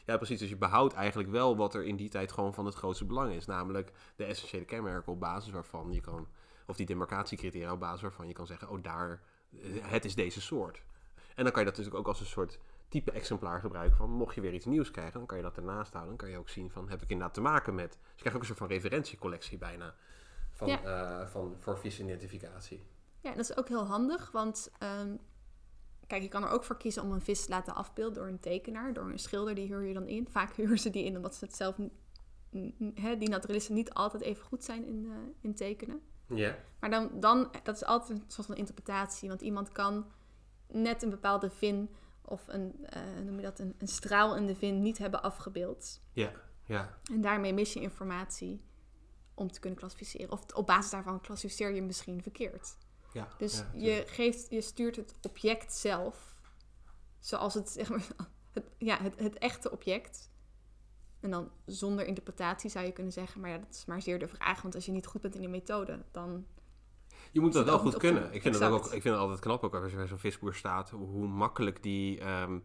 Ja, precies. Dus je behoudt eigenlijk wel wat er in die tijd gewoon van het grootste belang is. Namelijk de essentiële kenmerken op basis waarvan je kan, of die demarcatiecriteria op basis waarvan je kan zeggen, oh daar, het is deze soort. En dan kan je dat natuurlijk ook als een soort type exemplaar gebruiken van, mocht je weer iets nieuws krijgen, dan kan je dat ernaast houden. Dan kan je ook zien van, heb ik inderdaad te maken met, dus je krijgt ook een soort van referentiecollectie bijna van, ja. uh, van, voor visidentificatie. Ja, dat is ook heel handig, want ehm, Kijk, je kan er ook voor kiezen om een vis te laten afbeelden door een tekenaar, door een schilder, die huur je dan in. Vaak <laughs> huren ze die in omdat ze het zelf, die naturalisten niet altijd even goed zijn in, uh, in tekenen. Ja. Maar dan, dan, dat is altijd een soort van interpretatie, want iemand kan net een bepaalde vin of een, uh, noem je dat, een, een straal in de vin niet hebben afgebeeld. Ja, ja. En daarmee mis je informatie om te kunnen klassificeren. Of op basis daarvan klassificeer je misschien verkeerd. Ja, dus je, geeft, je stuurt het object zelf, zoals het, zeg maar, <laughs> het, ja, het, het echte object. En dan zonder interpretatie zou je kunnen zeggen, maar ja, dat is maar zeer de vraag. Want als je niet goed bent in die methode, dan. Je moet dat wel goed kunnen. Ik vind, het ook, ik vind het altijd knap ook als je bij zo'n visboer staat, hoe makkelijk die um,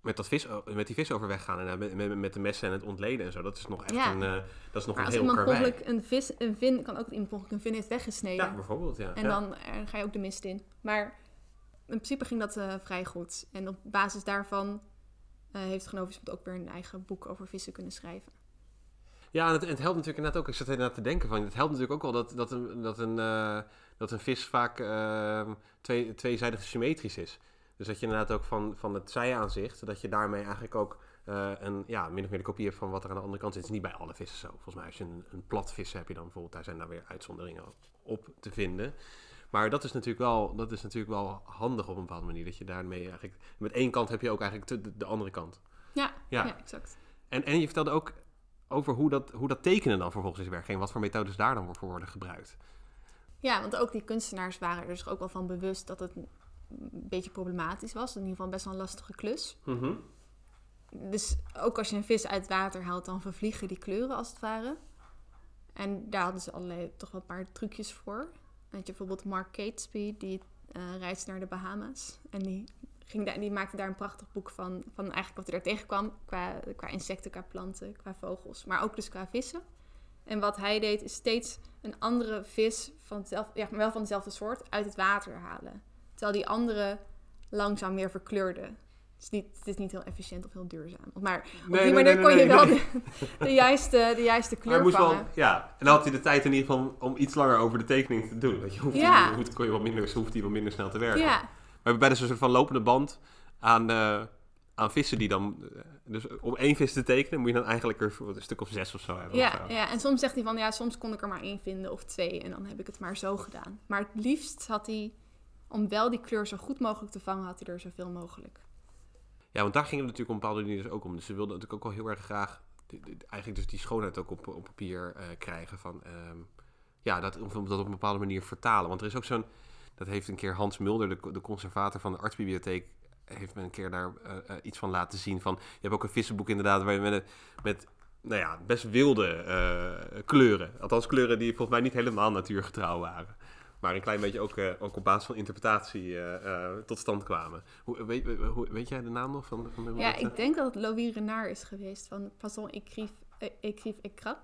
met, dat vis, met die vis overweg gaan. En met, met, met, de messen en het ontleden en zo. Dat is nog echt een, uh, dat is nog maar een heel iemand mogelijk een vis, een vin, kan ook iemand een vin heeft weggesneden. Ja, bijvoorbeeld, ja. En Dan, uh, ga je ook de mist in. Maar in principe ging dat uh, vrij goed. En op basis daarvan heeft Genovis ook weer een eigen boek over vissen kunnen schrijven. Ja, en het, het, helpt natuurlijk inderdaad ook, ik zat inderdaad te denken van, het helpt natuurlijk ook wel dat, dat, een, dat, een, dat een vis vaak ehm, twee, tweezijdig symmetrisch is. Dus dat je inderdaad ook van, van het zijaanzicht, dat je daarmee eigenlijk ook uh, een, ja, min of meer de kopie hebt van wat er aan de andere kant zit. Het is niet bij alle vissen zo. Volgens mij als je een, een plat vis heb je dan bijvoorbeeld, daar zijn daar weer uitzonderingen op te vinden. Maar dat is natuurlijk wel, dat is natuurlijk wel handig op een bepaalde manier. Dat je daarmee eigenlijk, met één kant heb je ook eigenlijk de, de andere kant. Ja, ja, exact. En, en je vertelde ook over hoe dat, hoe dat tekenen dan vervolgens is werkt. En wat voor methodes daar dan voor worden gebruikt. Ja, want ook die kunstenaars waren er zich ook wel van bewust dat het een beetje problematisch was. In ieder geval best wel een lastige klus. Mhm. Dus ook als je een vis uit water haalt, dan vervliegen die kleuren als het ware. En daar hadden ze allerlei toch wel een paar trucjes voor. Weet je, bijvoorbeeld Mark Catesby, die uh, reisde naar de Bahama's. En die, ging daar, die maakte daar een prachtig boek van, van eigenlijk wat hij daar tegenkwam. Qua, qua insecten, qua planten, qua vogels. Maar ook dus qua vissen. En wat hij deed, is steeds een andere vis, van hetzelfde, ja, wel van dezelfde soort, uit het water halen. Terwijl die andere langzaam meer verkleurde. Het is, niet, het is niet heel efficiënt of heel duurzaam. Maar op die manier kon je wel de, de, juiste, de juiste kleur moest vangen. Wel, ja, en dan had hij de tijd in ieder geval om iets langer over de tekening te doen. Want je hoeft ja. die, kon je wat minder, hoeft hij wat minder snel te werken. Ja. Maar bij een soort van lopende band aan... Uh, aan vissen die dan... Eh, dus om één vis te tekenen moet je dan eigenlijk er een stuk of zes of zo hebben. Ja, ja, en soms zegt hij van... Ja, soms kon ik er maar één vinden of twee. En dan heb ik het maar zo gedaan. Maar het liefst had hij... Om wel die kleur zo goed mogelijk te vangen... had hij er zoveel mogelijk. Ja, want daar ging het natuurlijk om bepaalde dingen dus ook om. Dus ze wilden natuurlijk ook wel heel erg graag... eigenlijk dus die schoonheid ook op, op papier uh, krijgen. Van, um, ja, dat, dat op een bepaalde manier vertalen. Want er is ook zo'n... Dat heeft een keer Hans Mulder, de, conservator van de artsbibliotheek heeft me een keer daar uh, uh, iets van laten zien. Van, je hebt ook een vissenboek inderdaad, waar je met, met nou ja, best wilde kleuren. Althans kleuren die volgens mij niet helemaal natuurgetrouw waren. Maar een klein beetje ook, ook op basis van interpretatie tot stand kwamen. Hoe, weet, hoe, weet jij de naam nog? Van, van de, ja, ik denk dat het Louis Renard is geweest van Poisson écrive, écrive et crab.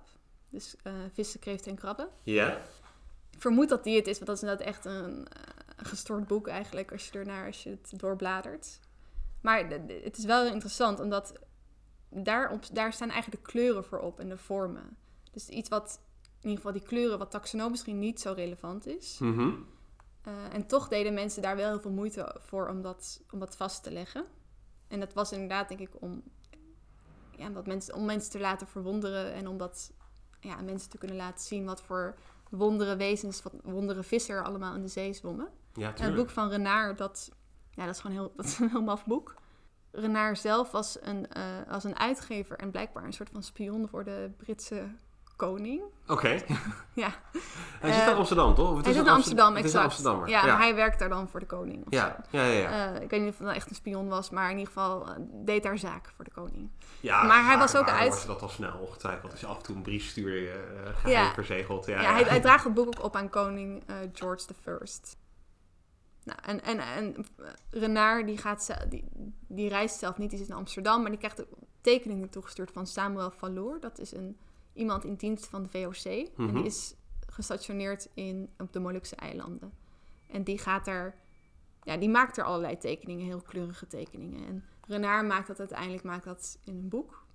Dus vissen, kreeften en krabben. Ja. Ik vermoed dat die het is, want dat is inderdaad echt een gestoord boek eigenlijk als je ernaar als je het doorbladert. Maar het is wel interessant, omdat daar, op, daar staan eigenlijk de kleuren voor op en de vormen. Dus iets wat, ieder geval die kleuren, wat taxonomisch misschien niet zo relevant is. Mhm. Eh, en toch deden mensen daar wel heel veel moeite voor om dat, om dat vast te leggen. En dat was inderdaad, denk ik, om, ja, dat mensen, om mensen te laten verwonderen en om dat ja, mensen te kunnen laten zien wat voor wondere wezens, wat wondere vissen er allemaal in de zee zwommen. Ja, en het boek van Renard, dat, ja, dat is gewoon heel, <laughs> dat is een heel maf boek. Renard zelf was een, uh, was een uitgever en blijkbaar een soort van spion voor de Britse koning. Oké. <laughs> ja. Hij zit in eh, Amsterdam, toch? Of hij zit in Amsterdam, exact. ja, ja, maar hij werkt daar dan voor de koning. Ja. ja, ja, ja. Uh, ik weet niet of hij echt een spion was, maar in ieder geval uh, deed daar zaken voor de koning. Ja, maar hij was ook uit. Dat al snel ongetwijfeld je af en toe een brief uh, geheim ja. verzegeld. Ja, ja, Hij, hij, <laughs> draagt het boek ook op aan koning George I. Nou, en, en, en Renard die, gaat, die, die reist zelf niet, die zit in Amsterdam, maar die krijgt tekeningen toegestuurd van Samuel Valour. Dat is een iemand in dienst van de VOC. En die mhm. is gestationeerd in, op de Molukse eilanden. En die gaat er, ja, die maakt er allerlei tekeningen, heel kleurige tekeningen. En Renard maakt dat uiteindelijk maakt dat in een boek.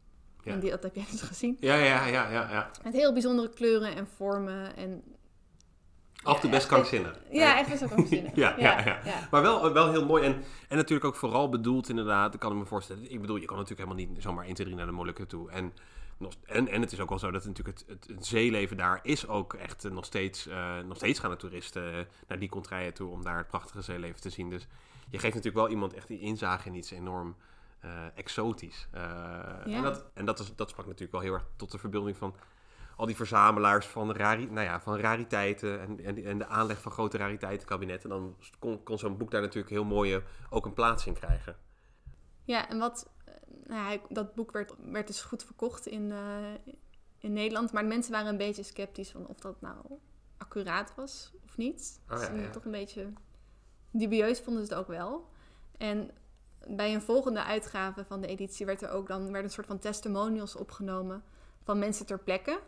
Ja. En die, dat heb jij dus gezien. Ja, ja, ja, ja, ja. Met heel bijzondere kleuren en vormen en Af en toe best krankzinnig. Ja, echt best krankzinnig. <laughs> ja, ja, ja, ja, Maar wel, wel heel mooi. En, en natuurlijk ook vooral bedoeld inderdaad. Ik kan me voorstellen. Ik bedoel, je kan natuurlijk helemaal niet zomaar 1, 2, 3 naar de Molukken toe. En en, en het is ook wel zo dat natuurlijk het, het, zeeleven daar is ook echt nog steeds, uh, nog steeds gaan de toeristen eh, naar die contraien toe om daar het prachtige zeeleven te zien. Dus je geeft natuurlijk wel iemand echt die inzage in iets enorm uh, exotisch. Ja. En, dat, en dat, is, dat sprak natuurlijk wel heel erg tot de verbeelding van al die verzamelaars van, rari, nou ja, van rariteiten en, en, en de aanleg van grote rariteitenkabinetten. En dan kon, kon zo'n boek daar natuurlijk heel mooi ook een plaats in krijgen. Ja, en wat nou, dat boek werd, werd dus goed verkocht in, eh, in Nederland. Maar mensen waren een beetje sceptisch van of dat nou accuraat was of niet. Oh, ja, dus toch een beetje dubieus vonden ze het ook wel. En bij een volgende uitgave van de editie werd er ook dan werd een soort van testimonials opgenomen van mensen ter plekke.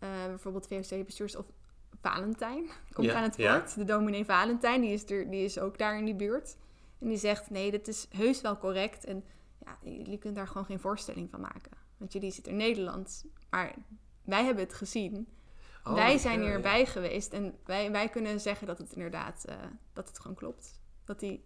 Uh, bijvoorbeeld VOC-bestuurs of Valentijn <laughs> komt aan het woord. De dominee Valentijn, die is, er, die is ook daar in die buurt. En die zegt, nee, dit is heus wel correct. En ja, jullie kunnen daar gewoon geen voorstelling van maken. Want jullie zitten in Nederland, maar wij hebben het gezien. Oh, wij zijn hierbij geweest en wij, wij kunnen zeggen dat het inderdaad, uh, dat het gewoon klopt. Dat die,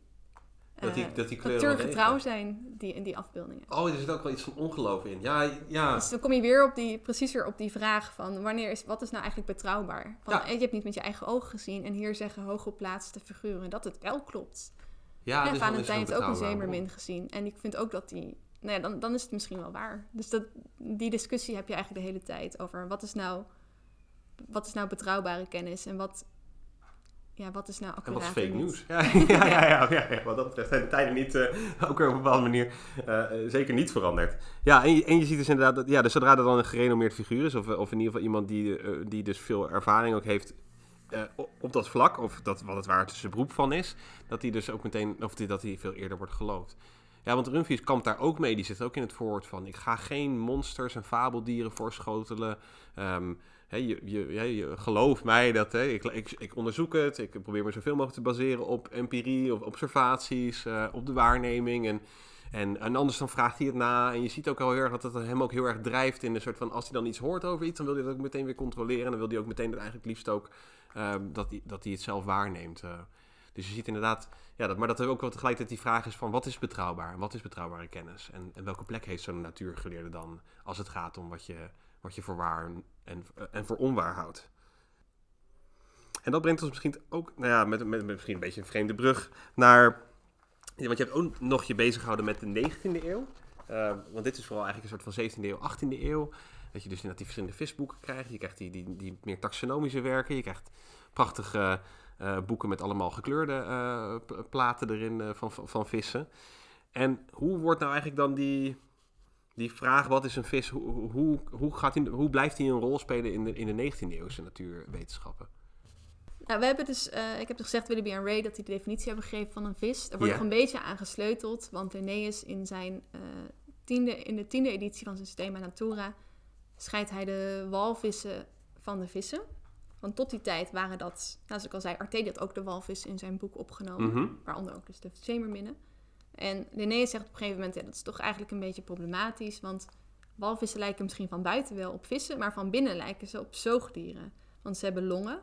uh, dat die, dat die zijn, die, in die afbeeldingen. Oh, er zit ook wel iets van ongeloof in. Ja, ja. Dus dan kom je weer op die, precies weer op die vraag van wanneer is, wat is nou eigenlijk betrouwbaar? Van, ja. Je hebt niet met je eigen ogen gezien en hier zeggen hooggeplaatste figuren dat het wel klopt. Ja, en dus Valentijn heeft ook een zeemermin gezien. En ik vind ook dat die... Nou ja, dan, dan is het misschien wel waar. Dus dat, die discussie heb je eigenlijk de hele tijd over wat is nou, wat is nou betrouwbare kennis en wat, ja, wat is nou accuraat En wat is fake nieuws? <laughs> Ja, ja, ja, ja, ja, ja, wat dat betreft zijn de tijden niet, uh, ook weer op een bepaalde manier, uh, zeker niet veranderd. Ja, en je, en je ziet dus inderdaad, dat, ja, dus zodra er dan een gerenommeerd figuur is, of, of in ieder geval iemand die, uh, die dus veel ervaring ook heeft op dat vlak, of dat, wat het waar tussen beroep van is, dat hij dus ook meteen, of dat hij veel eerder wordt geloofd. Ja, want Rumfies kampt daar ook mee. Die zit ook in het voorwoord van... ik ga geen monsters en fabeldieren voorschotelen. Um, je, je, je, geloof mij dat ik, ik, ik, onderzoek het. Ik probeer me zoveel mogelijk te baseren op empirie, op observaties, uh, op de waarneming. En, en, en, anders dan vraagt hij het na. En je ziet ook al heel erg dat het hem ook heel erg drijft in een soort van... als hij dan iets hoort over iets, dan wil hij dat ook meteen weer controleren. En dan wil hij ook meteen dat eigenlijk liefst ook um, dat, hij, dat hij het zelf waarneemt. Uh, dus je ziet inderdaad, ja, dat, maar dat er ook wel tegelijkertijd die vraag is van wat is betrouwbaar? Wat is betrouwbare kennis? En, en welke plek heeft zo'n natuurgeleerde dan als het gaat om wat je, wat je voor waar en, en voor onwaar houdt? En dat brengt ons misschien ook, nou ja, met, met, misschien een beetje een vreemde brug naar. Want je hebt ook nog je bezig gehouden met de 19e eeuw. Uh, want dit is vooral eigenlijk een soort van 17e eeuw, 18e eeuw. Dat je dus inderdaad die verschillende visboeken krijgt. Je krijgt die, die, die meer taxonomische werken. Je krijgt prachtige uh, boeken met allemaal gekleurde uh, platen erin uh, van, van vissen. En hoe wordt nou eigenlijk dan die, die vraag, wat is een vis, hoe, hoe, hoe, gaat die, hoe blijft die een rol spelen in de, in de 19e eeuwse natuurwetenschappen? Nou, we hebben dus, ik heb gezegd, Willoughby en Ray, dat die de definitie hebben gegeven van een vis. Daar wordt nog een beetje aan gesleuteld, want Linnaeus in, zijn, tiende, in de tiende editie van zijn Systema Natura scheidt hij de walvissen van de vissen. Want tot die tijd waren dat, zoals ik al zei, Artedi had ook de walvis in zijn boek opgenomen. Mhm. Waaronder ook dus de zeemerminnen. En Linnaeus zegt op een gegeven moment, ja, dat is toch eigenlijk een beetje problematisch. Want walvissen lijken misschien van buiten wel op vissen, maar van binnen lijken ze op zoogdieren. Want ze hebben longen.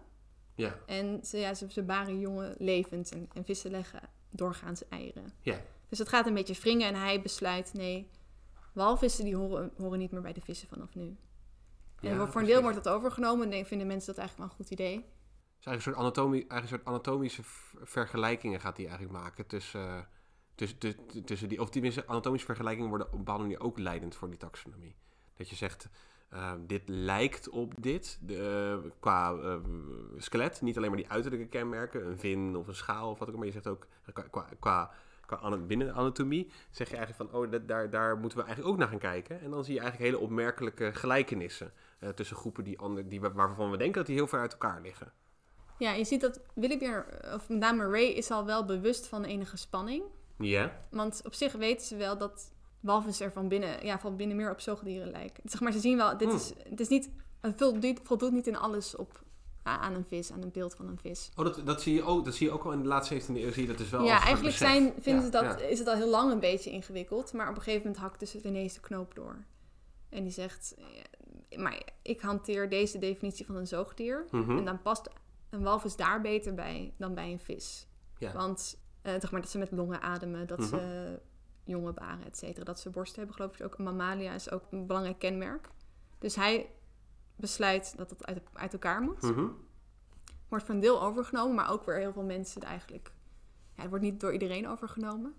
Ja. En ze, ja, ze, ze baren jongen levend en, en, vissen leggen doorgaans eieren. Ja. Dus het gaat een beetje wringen en hij besluit, nee, walvissen die horen, horen niet meer bij de vissen vanaf nu. En voor een deel wordt dat overgenomen en vinden mensen dat eigenlijk wel een goed idee. Dus eigenlijk een soort, anatomie, eigenlijk een soort anatomische vergelijkingen gaat hij eigenlijk maken tussen, uh, tussen, tussen, tussen die... Of tenminste, anatomische vergelijkingen worden op een bepaalde manier ook leidend voor die taxonomie. Dat je zegt, uh, dit lijkt op dit de, uh, qua uh, skelet. Niet alleen maar die uiterlijke kenmerken, een vin of een schaal of wat ook, maar je zegt ook qua, qua binnen anatomie, zeg je eigenlijk van, oh, dat, daar, daar moeten we eigenlijk ook naar gaan kijken. En dan zie je eigenlijk hele opmerkelijke gelijkenissen uh, tussen groepen die, ander, die, waarvan we denken dat die heel ver uit elkaar liggen. Ja, je ziet dat Willoughby, of met name Ray, is al wel bewust van enige spanning. Ja. Want op zich weten ze wel dat walvissen er van binnen, ja, van binnen meer op zoogdieren lijken. Zeg maar, ze zien wel, dit hmm. is, het is niet, het voldoet, voldoet niet in alles op aan een vis, aan een beeld van een vis. Oh, dat, dat, zie, je ook, dat zie je ook al in de laatste 17e eeuw, zie je dat dus wel Ja, eigenlijk zijn, vinden ze dat, is het al heel lang een beetje ingewikkeld, maar op een gegeven moment hakt dus het ineens de knoop door. En die zegt, maar ik hanteer deze definitie van een zoogdier mhm. en dan past een walvis daar beter bij dan bij een vis. Ja. Want uh, zeg maar dat ze met longen ademen, dat ze mhm. jonge baren, et cetera. Dat ze borsten hebben, geloof ik. Ook een mammalia is ook een belangrijk kenmerk. Dus hij besluit dat het uit, uit elkaar moet. Mhm. Wordt van deel overgenomen, maar ook weer heel veel mensen eigenlijk. Ja, het wordt niet door iedereen overgenomen.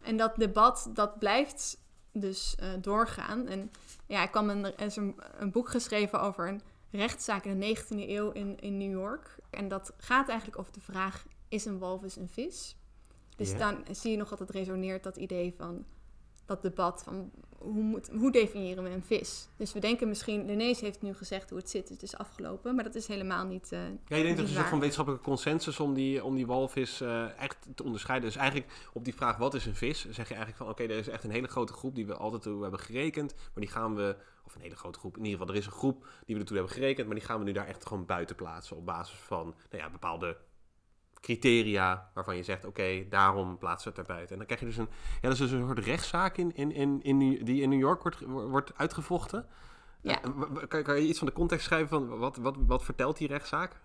En dat debat, dat blijft dus uh, doorgaan. En ja, ik kwam een, er is een, een, boek geschreven over een rechtszaak in de 19e eeuw in, in New York. En dat gaat eigenlijk over de vraag: is een walvis een vis? Dus dan zie je nog dat het resoneert, dat idee van dat debat van hoe, moet, hoe definiëren we een vis? Dus we denken misschien, Linnaeus heeft nu gezegd hoe het zit, het is afgelopen, maar dat is helemaal niet. Uh, ja, je denkt dat er een van wetenschappelijke consensus om die, om die walvis uh, echt te onderscheiden. Dus eigenlijk op die vraag wat is een vis, zeg je eigenlijk van oké, er is echt een hele grote groep die we altijd toe hebben gerekend, maar die gaan we, of een hele grote groep, in ieder geval er is een groep die we ertoe hebben gerekend, maar die gaan we nu daar echt gewoon buiten plaatsen op basis van nou ja, bepaalde criteria waarvan je zegt, oké, daarom plaatsen we het erbuiten. En dan krijg je dus een, ja, dat is dus een soort rechtszaak in, in, in, in, die in New York wordt, wordt uitgevochten. Ja. Uh, kan, kan, je iets van de context schrijven van wat, wat, wat vertelt die rechtszaak?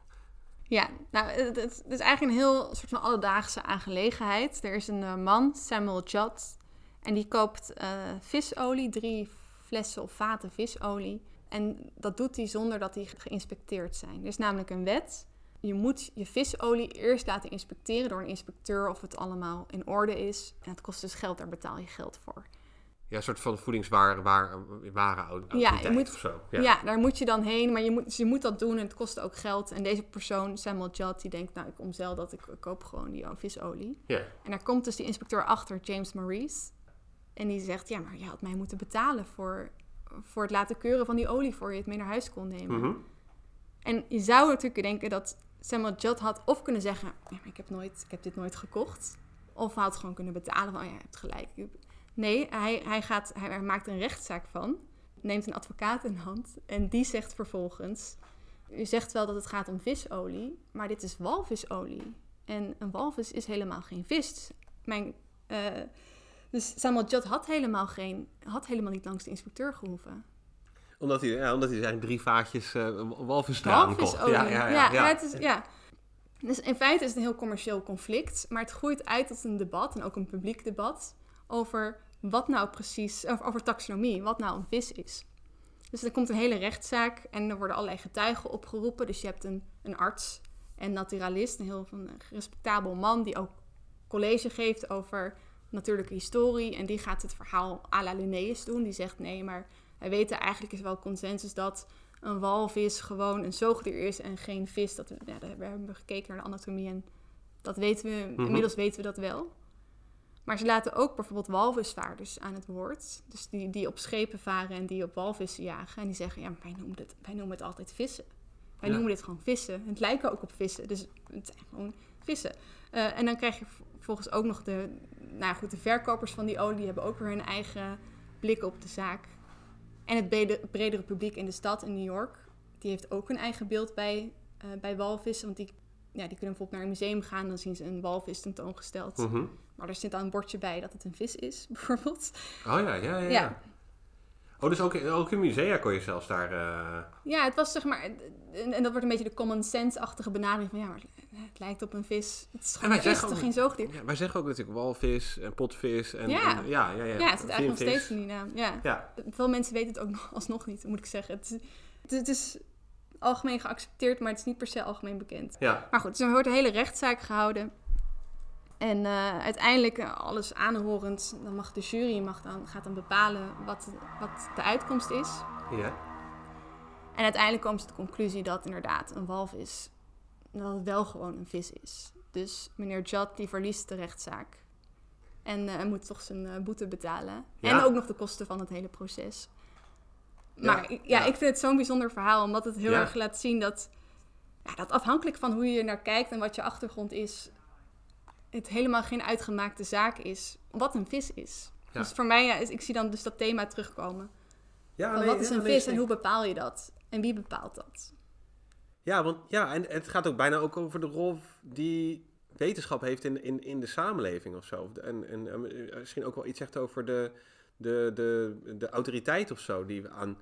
Ja, nou, het, het, is eigenlijk een heel soort van alledaagse aangelegenheid. Er is een uh, man, Samuel Judd, en die koopt uh, visolie, drie flessen of vaten visolie. En dat doet hij zonder dat die geïnspecteerd zijn. Er is namelijk een wet je moet je visolie eerst laten inspecteren door een inspecteur of het allemaal in orde is. En het kost dus geld, daar betaal je geld voor. Ja, een soort van voedingsware ware ja, moet, of zo. Ja. ja. daar moet je dan heen, maar je moet, je moet dat doen en het kost ook geld. En deze persoon, Samuel Judd, die denkt, nou, ik omzeil dat, ik, koop gewoon die visolie. Ja. En daar komt dus die inspecteur achter, James Maurice. En die zegt, ja, maar je had mij moeten betalen voor, voor het laten keuren van die olie voor je het mee naar huis kon nemen. Mm En je zou natuurlijk denken dat Samuel Judd had of kunnen zeggen, ja, ik, heb nooit, ik heb dit nooit gekocht. Of hij had gewoon kunnen betalen van, oh ja, je hebt gelijk. Nee, hij, hij, gaat, hij maakt een rechtszaak van, neemt een advocaat in hand en die zegt vervolgens, u zegt wel dat het gaat om visolie, maar dit is walvisolie. En een walvis is helemaal geen vis. Mijn, uh, dus Samuel had helemaal, geen, had helemaal niet langs de inspecteur gehoeven omdat hij, ja, omdat hij eigenlijk drie vaatjes uh, walvisstralen kocht. Ja, ja, ja, ja. ja. het is, ja. Dus in feite is het een heel commercieel conflict. Maar het groeit uit tot een debat, en ook een publiek debat, over wat nou precies, over, over taxonomie, wat nou een vis is. Dus er komt een hele rechtszaak en er worden allerlei getuigen opgeroepen. Dus je hebt een, een arts en naturalist, een heel een respectabel man die ook college geeft over natuurlijke historie. En die gaat het verhaal à la Linnaeus doen. Die zegt nee, maar wij weten eigenlijk is wel consensus dat een walvis gewoon een zoogdier is en geen vis. Dat we, ja, we hebben gekeken naar de anatomie en dat weten we, mhm. inmiddels weten we dat wel. Maar ze laten ook bijvoorbeeld walvisvaarders aan het woord. Dus die, die op schepen varen en die op walvissen jagen. En die zeggen, ja, wij noemen het, wij noemen het altijd vissen. Wij noemen dit gewoon vissen. Het lijken ook op vissen, dus het zijn gewoon vissen. Uh, en dan krijg je volgens ook nog de, nou goed, de verkopers van die olie... die hebben ook weer hun eigen blik op de zaak. En het bredere publiek in de stad, in New York... die heeft ook een eigen beeld bij, uh, bij walvissen. Want die, ja, die kunnen bijvoorbeeld naar een museum gaan... dan zien ze een walvis tentoongesteld... Mm maar er zit dan een bordje bij dat het een vis is, <laughs> bijvoorbeeld. Oh ja, ja, ja. ja. Oh, dus ook, ook in musea kon je zelfs daar... Uh... Ja, het was zeg maar... En, dat wordt een beetje de common sense-achtige benadering van... Ja, maar het lijkt op een vis. Het is gewoon vis, toch geen zoogdier? Ja, wij zeggen ook natuurlijk walvis en potvis en... Ja, en, ja, ja, ja. ja, het zit eigenlijk nog steeds in die naam. Ja. ja. Veel mensen weten het ook nog, alsnog niet, moet ik zeggen. Het, het, het is algemeen geaccepteerd, maar het is niet per se algemeen bekend. Ja. Maar goed, dus er wordt een hele rechtszaak gehouden... En uh, uiteindelijk, eh, alles aanhorend, dan mag de jury mag dan, gaat dan bepalen wat, wat de uitkomst is. Ja. En uiteindelijk komen ze de conclusie dat inderdaad een walvis dat het wel gewoon een vis is. Dus meneer Judd die verliest de rechtszaak. En uh, moet toch zijn boete betalen. En ook nog de kosten van het hele proces. Maar ja, ja, ik vind het zo'n bijzonder verhaal, omdat het heel erg laat zien dat, ja, dat afhankelijk van hoe je naar kijkt en wat je achtergrond is, het helemaal geen uitgemaakte zaak is wat een vis is. Dus voor mij, ja, ik zie dan dus dat thema terugkomen. Ja, wat is een vis en hoe bepaal je dat? En wie bepaalt dat? Ja, want ja, en het gaat ook bijna ook over de rol die wetenschap heeft in, in, in de samenleving of zo. En, en, en misschien ook wel iets zegt over de, de, de, de autoriteit of zo die we aan.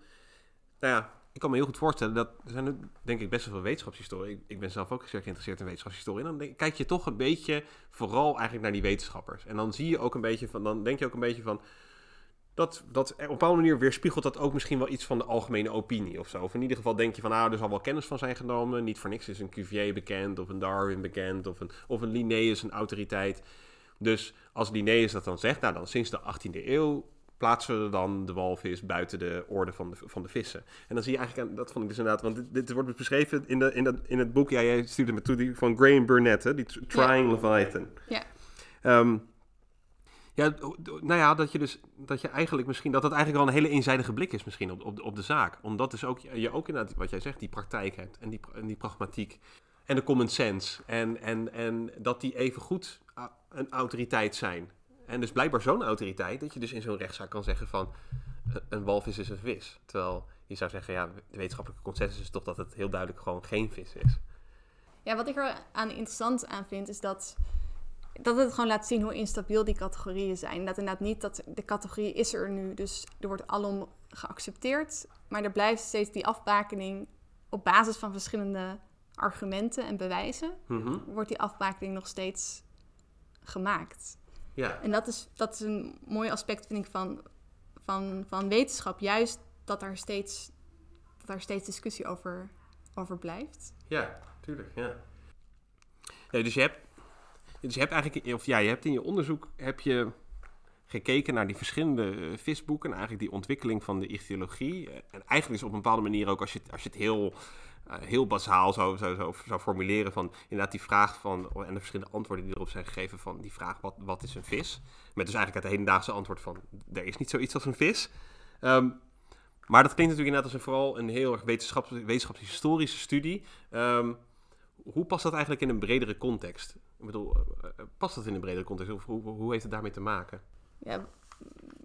Nou ja, ik kan me heel goed voorstellen dat er zijn denk ik best wel veel wetenschapshistorie. Ik, ik ben zelf ook zeer geïnteresseerd in wetenschapshistorie. En dan kijk je toch een beetje vooral eigenlijk naar die wetenschappers. En dan zie je ook een beetje van, dan denk je ook een beetje van. Dat, dat op een bepaalde manier weerspiegelt dat ook misschien wel iets van de algemene opinie of zo. Of in ieder geval denk je van, ah, er zal wel kennis van zijn genomen. Niet voor niks is een Cuvier bekend, of een Darwin bekend, of een, of een Linnaeus een autoriteit. Dus als Linnaeus dat dan zegt, nou dan sinds de 18e eeuw plaatsen we dan de walvis buiten de orde van de, van de vissen. En dan zie je eigenlijk, dat vond ik dus inderdaad, want dit, dit wordt beschreven in, de, in, dat, in het boek, ja, jij stuurde me toe, die van Graham Burnett, hè, die Trying ja. Leviathan. Ja. Um, ja, nou ja, dat je dus, dat je eigenlijk misschien, dat het eigenlijk wel een hele eenzijdige blik is misschien op, op, op de zaak. Omdat dus ook, je ook inderdaad, wat jij zegt, die praktijk hebt en die, en die pragmatiek en de common sense. En, en, en dat die even goed een autoriteit zijn. En dus blijkbaar zo'n autoriteit dat je dus in zo'n rechtszaak kan zeggen van eh, een walvis is een vis. Terwijl je zou zeggen, ja, de wetenschappelijke consensus is toch dat het heel duidelijk gewoon geen vis is. Ja, wat ik er aan interessant aan vind is dat, dat het gewoon laat zien hoe instabiel die categorieën zijn. Dat inderdaad niet dat de categorie is er nu, dus er wordt alom geaccepteerd. Maar er blijft steeds die afbakening op basis van verschillende argumenten en bewijzen. Mhm. Wordt die afbakening nog steeds gemaakt. Ja. En dat is, dat is een mooi aspect, vind ik, van, van, van wetenschap. Juist dat daar steeds, dat daar steeds discussie over, over blijft. Ja, tuurlijk, ja. Nee, dus je hebt, dus je hebt eigenlijk, of ja, je hebt in je onderzoek, heb je gekeken naar die verschillende visboeken. Eigenlijk die ontwikkeling van de ichthyologie. En eigenlijk is op een bepaalde manier ook, als je, als je het heel heel bazaal zou, zou, zou, formuleren van inderdaad die vraag van, en de verschillende antwoorden die erop zijn gegeven van die vraag wat, wat is een vis? Met dus eigenlijk het hedendaagse antwoord van er is niet zoiets als een vis. Um, maar dat klinkt natuurlijk inderdaad als een, vooral een heel erg wetenschappelijke wetenschapshistorische studie. Um, hoe past dat eigenlijk in een bredere context? Ik bedoel, uh, past dat in een bredere context? Of hoe, hoe heeft het daarmee te maken? Ja,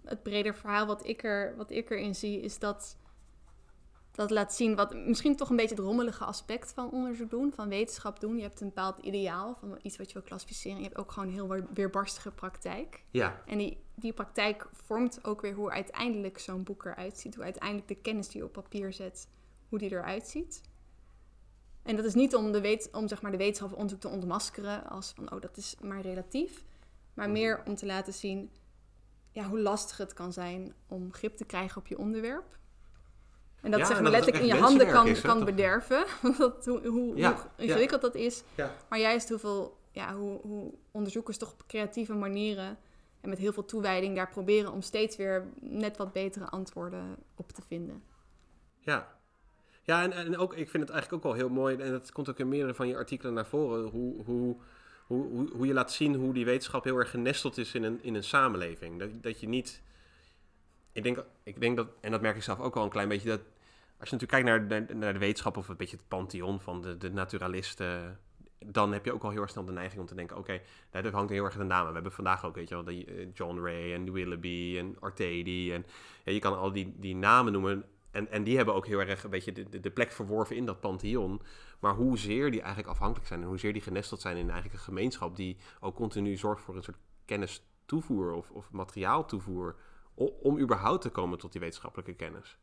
het breder verhaal wat ik, er, wat ik erin zie is dat dat laat zien wat misschien toch een beetje het rommelige aspect van onderzoek doen, van wetenschap doen. Je hebt een bepaald ideaal van iets wat je wil klassificeren. Je hebt ook gewoon een heel weerbarstige praktijk. Ja. En die, die praktijk vormt ook weer hoe uiteindelijk zo'n boek eruit ziet. Hoe uiteindelijk de kennis die je op papier zet, hoe die eruit ziet. En dat is niet om, de, wet, om zeg maar, de wetenschap onderzoek te ontmaskeren als van, oh, dat is maar relatief. Maar mhm. meer om te laten zien ja, hoe lastig het kan zijn om grip te krijgen op je onderwerp. En dat zeg maar letterlijk in je handen kan, kan bederven. <laughs> dat, hoe, hoe, hoe ingewikkeld dat is. Maar juist hoeveel, ja, hoe, hoe onderzoekers toch op creatieve manieren en met heel veel toewijding daar proberen om steeds weer net wat betere antwoorden op te vinden. Ja, ja en, en ook, ik vind het eigenlijk ook wel heel mooi, en dat komt ook in meerdere van je artikelen naar voren, hoe, hoe, hoe, hoe, je laat zien hoe die wetenschap heel erg genesteld is in een, in een samenleving. Dat, dat je niet ik denk, ik denk dat, en dat merk ik zelf ook al een klein beetje, dat als je natuurlijk kijkt naar de, naar de wetenschap of een beetje het pantheon van de, de naturalisten, dan heb je ook al heel erg snel de neiging om te denken, oké, okay, dat hangt heel erg aan de namen. We hebben vandaag ook, weet je wel, de, eh, John Ray en Willoughby en Artedi en ja, je kan al die, die namen noemen. En, en die hebben ook heel erg een beetje de, de plek verworven in dat pantheon. Maar hoezeer die eigenlijk afhankelijk zijn en hoezeer die genesteld zijn in eigenlijk een gemeenschap die ook continu zorgt voor een soort kennis toevoer of, of materiaal toevoer om überhaupt te komen tot die wetenschappelijke kennis.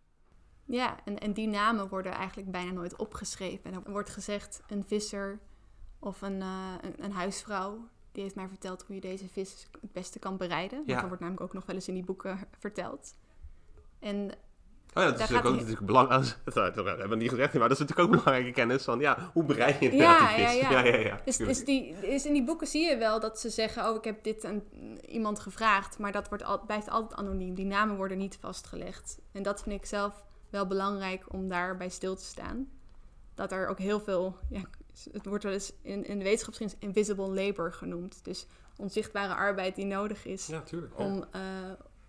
Ja, en, en die namen worden eigenlijk bijna nooit opgeschreven. En er wordt gezegd, een visser of een, uh, een, een, huisvrouw... die heeft mij verteld hoe je deze vis het beste kan bereiden. Ja. Dat wordt namelijk ook nog wel eens in die boeken verteld. En Oh ja, dat is natuurlijk ook natuurlijk belangrijk. <laughs> Dat hebben we niet gezegd, maar dat is natuurlijk ook <laughs> belangrijke kennis van ja, hoe bereid je inderdaad ja, vis? Ja, ja, ja. ja, dus, dus, die, dus in die boeken zie je wel dat ze zeggen: Oh, ik heb dit aan iemand gevraagd, maar dat wordt al, blijft altijd anoniem. Die namen worden niet vastgelegd. En dat vind ik zelf wel belangrijk om daarbij stil te staan. Dat er ook heel veel, ja, het wordt wel eens in, in de wetenschapsgeschiedenis invisible labor genoemd. Dus onzichtbare arbeid die nodig is ja, tuurlijk, om, uh,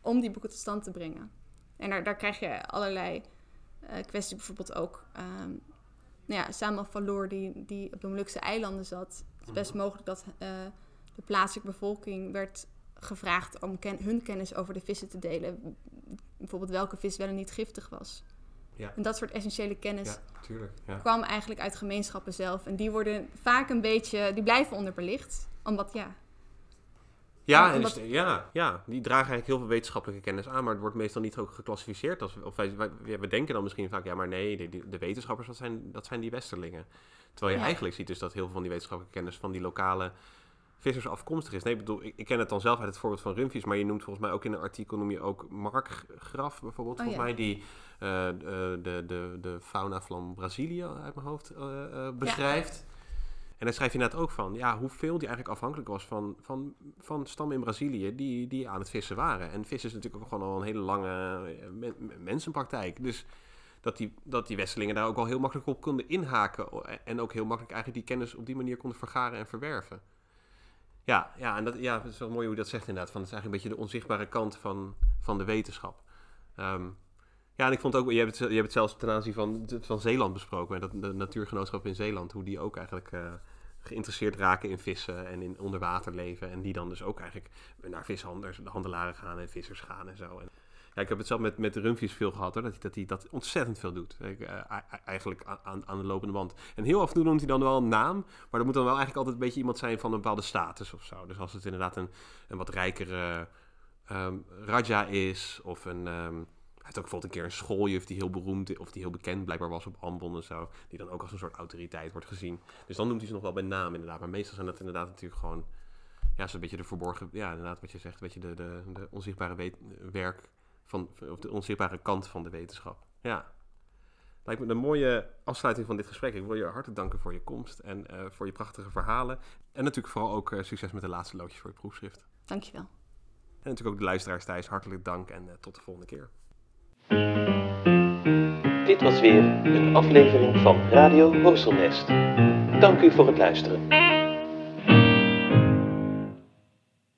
om die boeken tot stand te brengen. En daar, daar krijg je allerlei uh, kwesties, bijvoorbeeld ook. Um, nou ja, Samuel Valor, die, die op de Molukse eilanden zat. Het is best mhm. mogelijk dat uh, de plaatselijke bevolking werd gevraagd om ken hun kennis over de vissen te delen. Bijvoorbeeld welke vis wel en niet giftig was. Ja. En dat soort essentiële kennis ja, tuurlijk, ja. kwam eigenlijk uit gemeenschappen zelf. En die worden vaak een beetje, die blijven onderbelicht. Omdat ja, ja, en ja, ja, die dragen eigenlijk heel veel wetenschappelijke kennis aan, maar het wordt meestal niet ook geclassificeerd. Als, of wij, we denken dan misschien vaak, ja, maar nee, de, de, wetenschappers, dat zijn, dat zijn die westerlingen. Terwijl je eigenlijk ziet dus dat heel veel van die wetenschappelijke kennis van die lokale vissers afkomstig is. Nee, ik bedoel, ik, ken het dan zelf uit het voorbeeld van Rumfies, maar je noemt volgens mij ook in een artikel, noem je ook Mark Graf bijvoorbeeld, oh, volgens mij, die uh, de, de, de fauna van Brazilië uit mijn hoofd uh, beschrijft. En daar schrijf je net ook van, ja, hoeveel die eigenlijk afhankelijk was van, van, van stammen in Brazilië die, die aan het vissen waren. En vissen is natuurlijk ook gewoon al een hele lange eh, mensenpraktijk. Dus dat die, dat die Westelingen daar ook al heel makkelijk op konden inhaken. En ook heel makkelijk eigenlijk die kennis op die manier konden vergaren en verwerven. Ja, ja en dat, ja, het is wel mooi hoe je dat zegt inderdaad. Van, het is eigenlijk een beetje de onzichtbare kant van, van de wetenschap. Um, ja, en ik vond ook, je hebt het, je hebt het zelfs ten aanzien van, van Zeeland besproken. Dat, de natuurgenootschap in Zeeland, hoe die ook eigenlijk uh, geïnteresseerd raken in vissen en in onderwaterleven. En die dan dus ook eigenlijk naar vishandels, handelaren gaan en vissers gaan en zo. En, ja, ik heb het zelf met, met de veel gehad hoor, dat hij dat, hij dat ontzettend veel doet. Ik, uh, eigenlijk aan, aan de lopende band. En heel af en toe noemt hij dan wel een naam, maar dat moet dan wel eigenlijk altijd een beetje iemand zijn van een bepaalde status of zo. Dus als het inderdaad een, een wat rijkere um, Raja is of een... Um, heeft ook bijvoorbeeld een keer een schooljuf die heel beroemd of die heel bekend blijkbaar was op Ambon en zo. Die dan ook als een soort autoriteit wordt gezien. Dus dan noemt hij ze nog wel bij naam inderdaad. Maar meestal zijn dat inderdaad natuurlijk gewoon... Ja, zo'n beetje de verborgen... Ja, inderdaad wat je zegt. Weet je, de, de, de onzichtbare werk van... Of de onzichtbare kant van de wetenschap. Ja. Lijkt me een mooie afsluiting van dit gesprek. Ik wil je hartelijk danken voor je komst en uh, voor je prachtige verhalen. En natuurlijk vooral ook uh, succes met de laatste loodjes voor je proefschrift. Dankjewel. En natuurlijk ook de luisteraars thuis hartelijk dank en tot de volgende keer. Dit was weer een aflevering van Radio Horselnest. Dank u voor het luisteren.